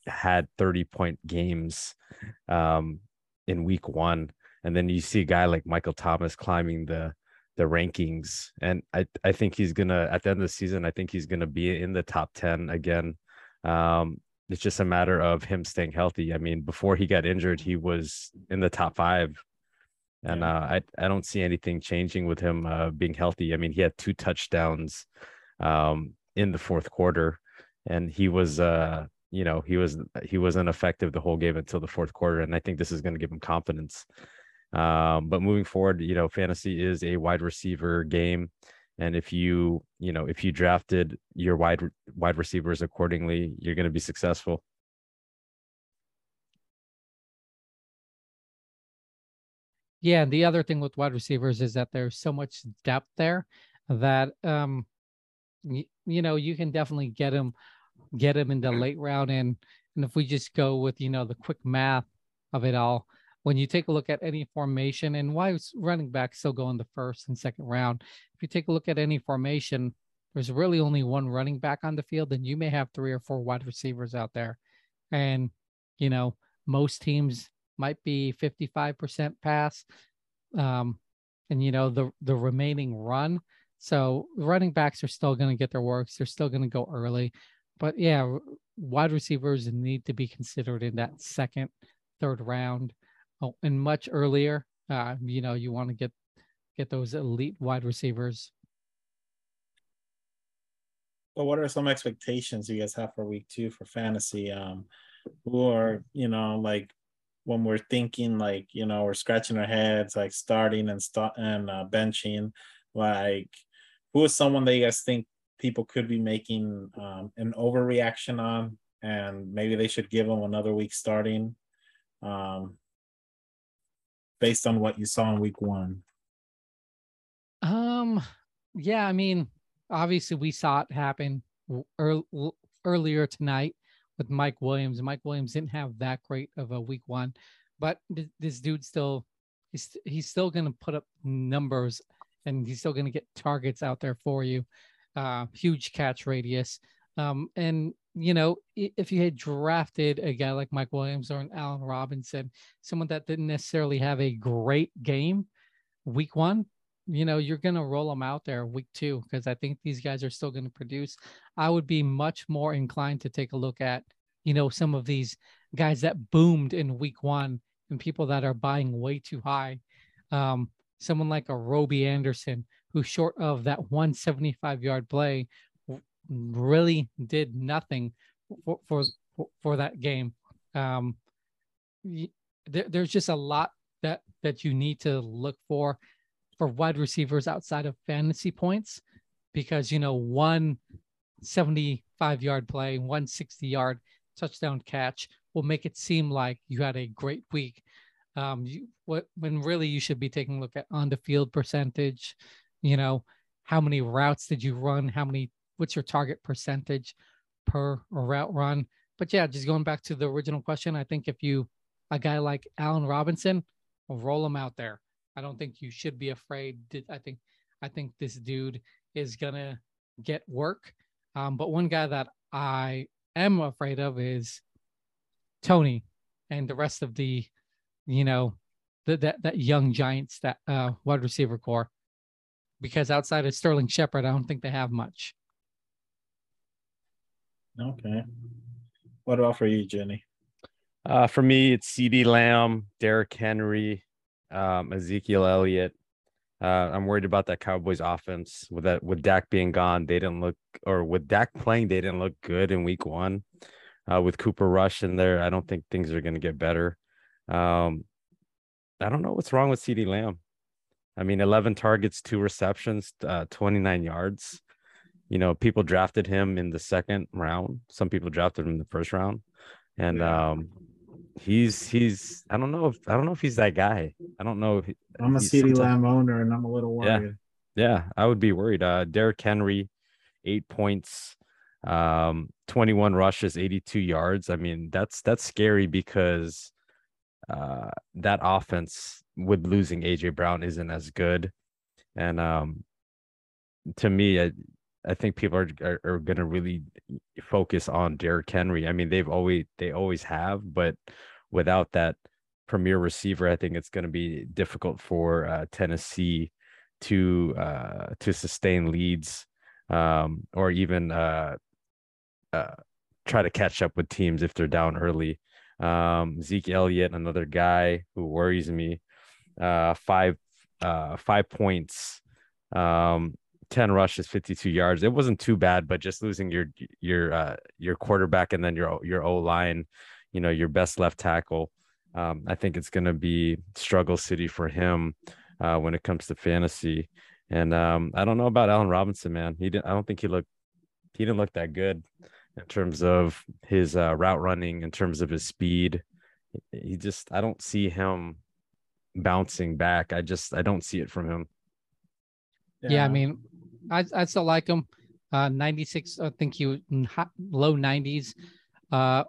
had 30 point games um, in week one, and then you see a guy like Michael Thomas climbing the the rankings, and I I think he's gonna at the end of the season, I think he's gonna be in the top 10 again. Um, it's just a matter of him staying healthy. I mean, before he got injured, he was in the top five. And uh, I, I don't see anything changing with him uh, being healthy. I mean, he had two touchdowns um, in the fourth quarter, and he was, uh, you know, he was he was ineffective the whole game until the fourth quarter. And I think this is going to give him confidence. Um, but moving forward, you know, fantasy is a wide receiver game and if you you know if you drafted your wide wide receivers accordingly you're going to be successful. Yeah and the other thing with wide receivers is that there's so much depth there that um you, you know you can definitely get them get them in the late round and and if we just go with you know the quick math of it all when you take a look at any formation and why is running backs still go in the first and second round. If you take a look at any formation, there's really only one running back on the field, and you may have three or four wide receivers out there. And, you know, most teams might be 55% pass. Um, and you know, the the remaining run. So running backs are still going to get their works. They're still going to go early. But yeah, wide receivers need to be considered in that second, third round. Oh, and much earlier. Uh, you know, you want to get get those elite wide receivers. Well, what are some expectations you guys have for week two for fantasy? Um, who are you know like when we're thinking like you know we're scratching our heads like starting and start and uh, benching, like who is someone that you guys think people could be making um, an overreaction on, and maybe they should give them another week starting. Um, based on what you saw in week one? Um, yeah, I mean, obviously we saw it happen early, earlier tonight with Mike Williams. Mike Williams didn't have that great of a week one, but this dude still he's he's still going to put up numbers and he's still going to get targets out there for you. Uh, huge catch radius. Um, and you know, if you had drafted a guy like Mike Williams or an Allen Robinson, someone that didn't necessarily have a great game week one, you know, you're going to roll them out there week two because I think these guys are still going to produce. I would be much more inclined to take a look at, you know, some of these guys that boomed in week one and people that are buying way too high. Um, someone like a Robbie Anderson, who's short of that 175 yard play, really did nothing for for, for that game. Um, there, there's just a lot that that you need to look for for wide receivers outside of fantasy points because you know one 75 yard play, one 60 yard touchdown catch will make it seem like you had a great week. Um, you, what when really you should be taking a look at on the field percentage, you know, how many routes did you run? How many what's your target percentage per route run? But yeah, just going back to the original question, I think if you a guy like Allen Robinson, roll him out there. I don't think you should be afraid. I think I think this dude is gonna get work. Um, but one guy that I am afraid of is Toney and the rest of the, you know, the, that that young Giants that uh, wide receiver core, because outside of Sterling Shepard, I don't think they have much. Okay. What about for you, Jenny? Uh, for me, it's CeeDee Lamb, Derrick Henry, um, Ezekiel Elliott. Uh, I'm worried about that Cowboys offense with that with Dak being gone. They didn't look, or with Dak playing, they didn't look good in Week One. Uh, with Cooper Rush in there, I don't think things are going to get better. Um, I don't know what's wrong with CeeDee Lamb. I mean, 11 targets, two receptions, uh, 29 yards. You know, people drafted him in the second round. Some people drafted him in the first round, and um, he's he's. I don't know if I don't know if he's that guy. I don't know. If he, I'm a CeeDee Lamb owner, and I'm a little worried. Yeah, yeah, I would be worried. Uh, Derrick Henry, eight points, um, 21 rushes, 82 yards. I mean, that's that's scary because uh, that offense with losing AJ Brown isn't as good. And um, to me, I, I think people are are, are going to really focus on Derrick Henry. I mean, they've always they always have, but without that premier receiver, I think it's going to be difficult for uh, Tennessee to uh, to sustain leads um, or even uh, uh, try to catch up with teams if they're down early. Um, Zeke Elliott, another guy who worries me. Uh, five, uh, five points, um, 10 rushes, 52 yards. It wasn't too bad, but just losing your, your, uh, your quarterback and then your, your O line, you know, your best left tackle. Um, I think it's going to be struggle city for him, uh, when it comes to fantasy. And, um, I don't know about Allen Robinson, man. He didn't, I don't think he looked, he didn't look that good in terms of his uh, route running, in terms of his speed. He just, I don't see him bouncing back. I just, I don't see it from him. Yeah, yeah I mean, I, I still like him. Uh, 96, I think he was low 90s. Uh,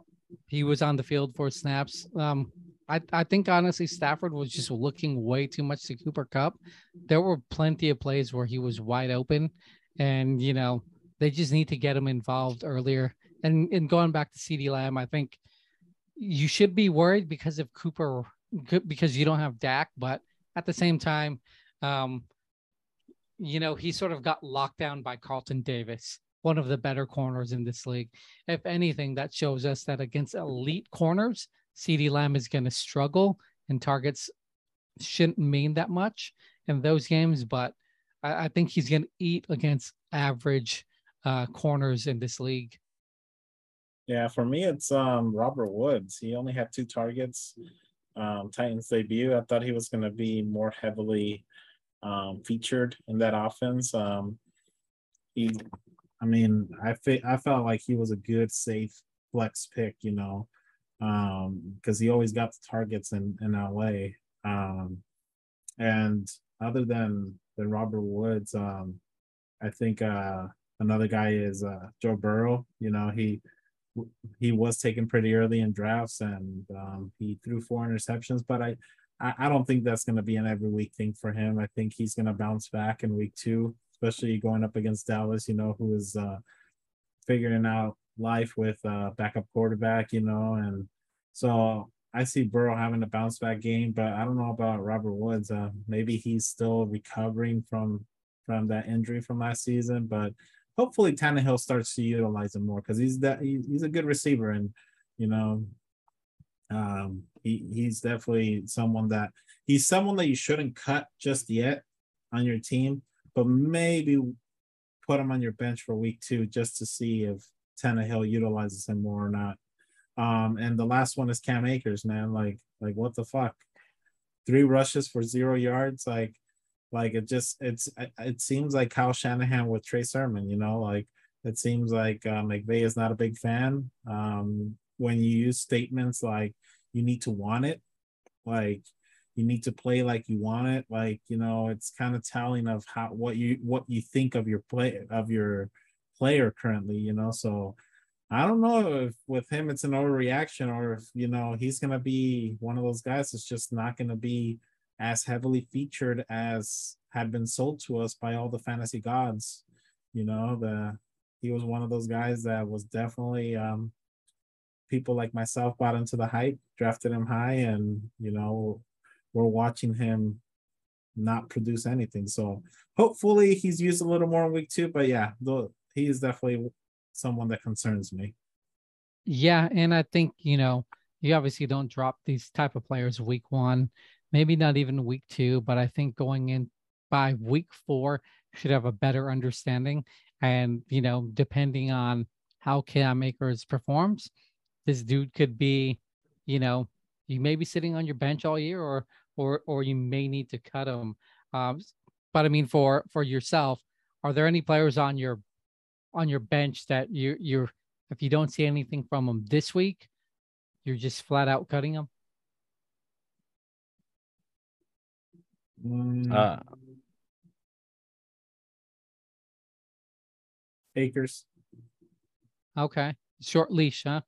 he was on the field for snaps. Um, I, I think honestly Stafford was just looking way too much to Cooper Kupp. There were plenty of plays where he was wide open, and you know they just need to get him involved earlier. And and going back to CeeDee Lamb, I think you should be worried because of Cooper because you don't have Dak, but at the same time, um, you know, he sort of got locked down by Carlton Davis, one of the better corners in this league. If anything, that shows us that against elite corners, CeeDee Lamb is going to struggle and targets shouldn't mean that much in those games, but I, I think he's going to eat against average uh, corners in this league. Yeah, for me, it's um, Robert Woods. He only had two targets. Um, Titans debut. I thought he was going to be more heavily um, featured in that offense. Um, he, I mean, I fe- I felt like he was a good, safe flex pick. You know, um, because um, he always got the targets in in LA. Um, and other than than Robert Woods, um, I think uh, Another guy is uh, Joe Burrow. You know, he he was taken pretty early in drafts and um, he threw four interceptions, but I I don't think that's going to be an every week thing for him. I think he's going to bounce back in week two, especially going up against Dallas. You know, who is uh, figuring out life with uh, backup quarterback. You know, and so I see Burrow having a bounce back game, but I don't know about Robert Woods. Uh, maybe he's still recovering from from that injury from last season, but hopefully Tannehill starts to utilize him more because he's that he, he's a good receiver and you know um he he's definitely someone that he's someone that you shouldn't cut just yet on your team, but maybe put him on your bench for week two just to see if Tannehill utilizes him more or not. Um, and the last one is Cam Akers, man. Like, like what the fuck? Three rushes for zero yards. Like, like it just it's it seems like Kyle Shanahan with Trey Sermon, you know, like it seems like uh, McVay is not a big fan. Um, when you use statements like you need to want it, like you need to play like you want it. Like, you know, it's kind of telling of how what you what you think of your play of your player currently, you know. So I don't know if with him it's an overreaction or if you know he's gonna be one of those guys that's just not gonna be as heavily featured as had been sold to us by all the fantasy gods. You know, the he was one of those guys that was definitely um people like myself bought into the hype, drafted him high, and you know, we're watching him not produce anything. So hopefully he's used a little more in week two. But yeah, though he is definitely someone that concerns me. Yeah, and I think you know you obviously don't drop these type of players week one, maybe not even week two, but I think going in by week four should have a better understanding. And you know, depending on how Cam Akers performs, this dude could be, you know, you may be sitting on your bench all year, or or or you may need to cut him. Um, but I mean, for for yourself, are there any players on your on your bench that you you're if you don't see anything from them this week, you're just flat out cutting them? Mm, Uh, Akers. Okay, short leash, huh?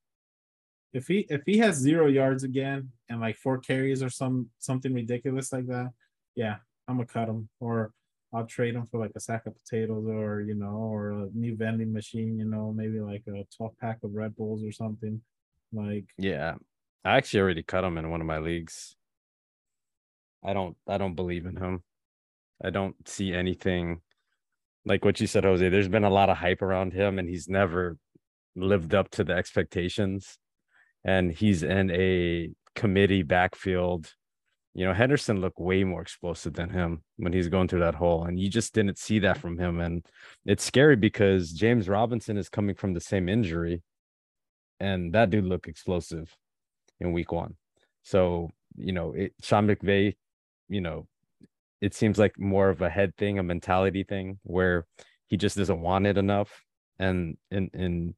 If he if he has zero yards again and like four carries or some something ridiculous like that, yeah, I'm gonna cut him or I'll trade him for like a sack of potatoes or you know or a new vending machine, you know, maybe like a 12 pack of Red Bulls or something. Like yeah, I actually already cut him in one of my leagues. I don't I don't believe in him. I don't see anything like what you said, Jose. There's been a lot of hype around him, and he's never lived up to the expectations. And he's in a committee backfield. You know, Henderson looked way more explosive than him when he's going through that hole, and you just didn't see that from him. And it's scary because James Robinson is coming from the same injury, and that dude looked explosive in week one. So, you know, it, Sean McVay, you know, it seems like more of a head thing, a mentality thing where he just doesn't want it enough. And in in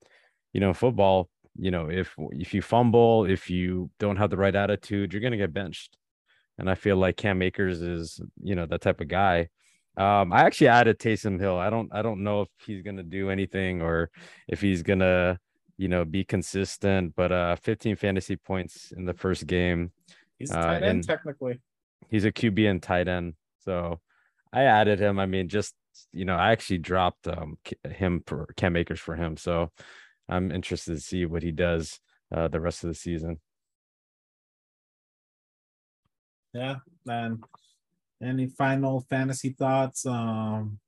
you know, football, you know, if if you fumble, if you don't have the right attitude, you're gonna get benched. And I feel like Cam Akers is, you know, that type of guy. Um, I actually added Taysom Hill. I don't I don't know if he's gonna do anything or if he's gonna, you know, be consistent, but uh 15 fantasy points in the first game. he's Uh, tight end technically. He's a QB and tight end. So I added him. I mean, just you know, I actually dropped um him for Cam Akers for him. So I'm interested to see what he does uh the rest of the season. Yeah. And any final fantasy thoughts um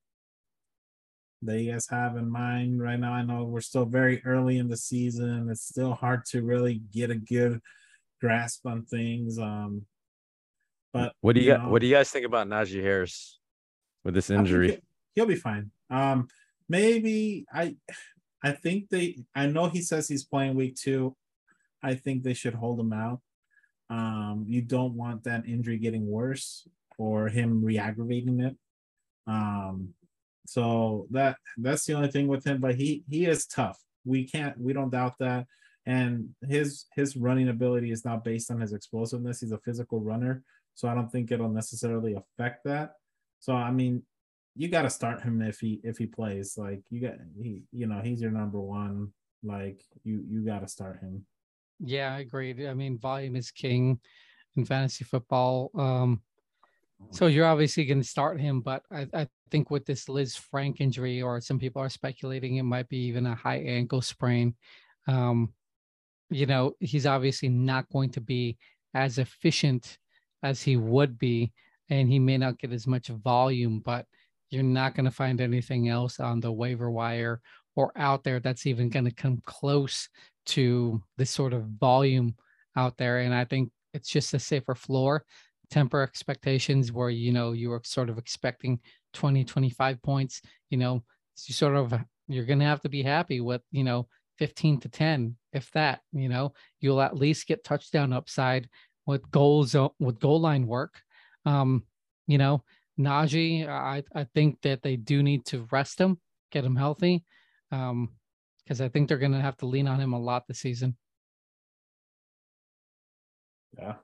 that you guys have in mind right now? I know we're still very early in the season. It's still hard to really get a good grasp on things. Um but What do you, got? know, What do you guys think about Najee Harris with this injury? he- He'll be fine. Um, maybe I, I think they. I know he says he's playing week two. I think they should hold him out. Um, you don't want that injury getting worse or him re-aggravating it. Um, so that that's the only thing with him. But he he is tough. We can't. We don't doubt that. And his his running ability is not based on his explosiveness. He's a physical runner, so I don't think it'll necessarily affect that. So I mean, you got to start him if he if he plays. Like you got he, you know, he's your number one. Like you you got to start him. Yeah, I agree. I mean, volume is king in fantasy football. Um, so you're obviously going to start him, but I, I think with this Lisfranc injury, or some people are speculating it might be even a high ankle sprain. Um, you know, he's obviously not going to be as efficient as he would be, and he may not get as much volume, but you're not going to find anything else on the waiver wire or out there that's even going to come close to this sort of volume out there. And I think it's just a safer floor. Temper expectations where, you know, you were sort of expecting 20, 25 points, you know, you sort of, you're going to have to be happy with, you know, 15 to 10, if that, you know, you'll at least get touchdown upside with goals, with goal line work. Um, you know, Najee, I, I think that they do need to rest him, get him healthy. Um, because I think they're going to have to lean on him a lot this season. Yeah.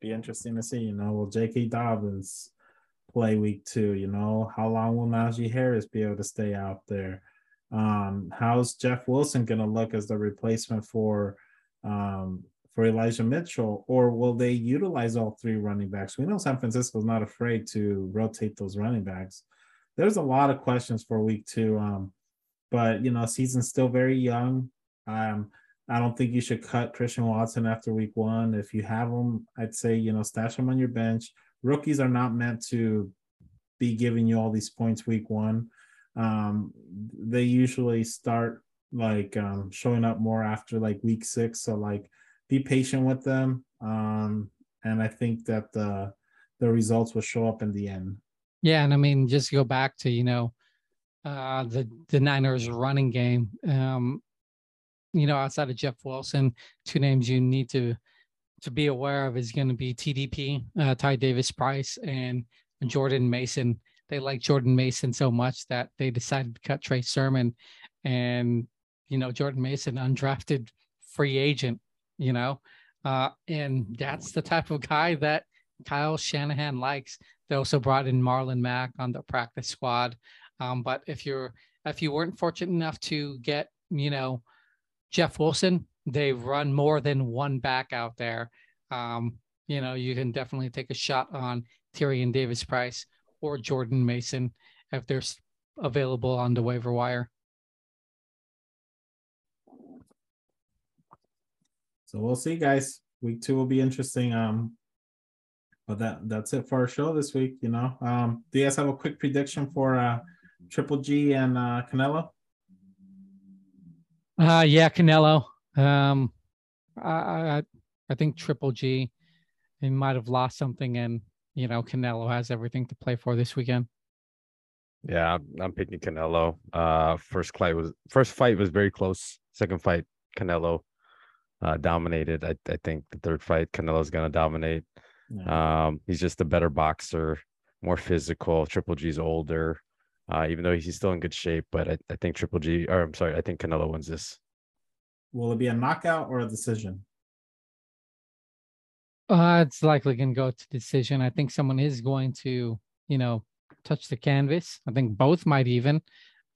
be interesting to see. You know, will J.K. Dobbins play week two? You know, how long will Najee Harris be able to stay out there? Um, how's Jeff Wilson going to look as the replacement for um, for Elijah Mitchell, or will they utilize all three running backs? We know San Francisco is not afraid to rotate those running backs. There's a lot of questions for week two, um, but you know, season's still very young. Um, I don't think you should cut Christian Watson after week one. If you have him, I'd say you know stash him on your bench. Rookies are not meant to be giving you all these points week one um, they usually start like um, showing up more after like week six. So like be patient with them. Um, and I think that the the results will show up in the end. Yeah, and I mean just go back to you know uh, the the Niners running game. Um, you know, outside of Jeff Wilson, two names you need to to be aware of is going to be TDP, uh, Ty Davis Price, and Jordan Mason they like Jordan Mason so much that they decided to cut Trey Sermon and you know Jordan Mason undrafted free agent, you know. Uh, and that's the type of guy that Kyle Shanahan likes. They also brought in Marlon Mack on the practice squad. Um, but if you're if you weren't fortunate enough to get, you know, Jeff Wilson, they've run more than one back out there. Um, you know, you can definitely take a shot on Tyrion Davis Price or Jordan Mason if they're available on the waiver wire. So we'll see, guys. Week two will be interesting. Um, but that that's it for our show this week. You know, um, do you guys have a quick prediction for uh, Triple G and uh, Canelo? Uh, yeah, Canelo. Um, I, I I think Triple G, he might have lost something, and you know, Canelo has everything to play for this weekend. Yeah, I'm, I'm picking Canelo. Uh, first fight was first fight was very close. Second fight, Canelo uh, dominated. I, I think the third fight, Canelo's gonna dominate. Yeah. Um, he's just a better boxer, more physical. Triple G's older, uh, even though he's still in good shape. But I, I think Triple G, or I'm sorry, I think Canelo wins this. Will it be a knockout or a decision? Uh, it's likely going to go to decision. I think someone is going to, you know, touch the canvas. I think both might even,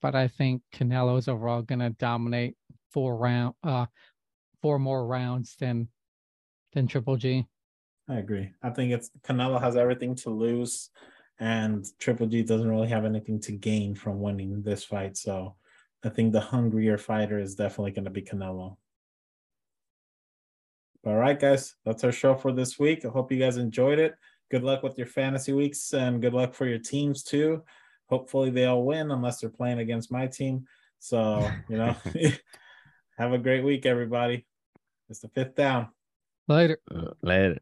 but I think Canelo is overall going to dominate four round, uh, four more rounds than than Triple G. I agree. I think it's Canelo has everything to lose, and Triple G doesn't really have anything to gain from winning this fight. So, I think the hungrier fighter is definitely going to be Canelo. All right, guys, that's our show for this week. I hope you guys enjoyed it. Good luck with your fantasy weeks and good luck for your teams too. Hopefully, they all win unless they're playing against my team. So, you know, have a great week, everybody. It's the fifth down. Later. Uh, later.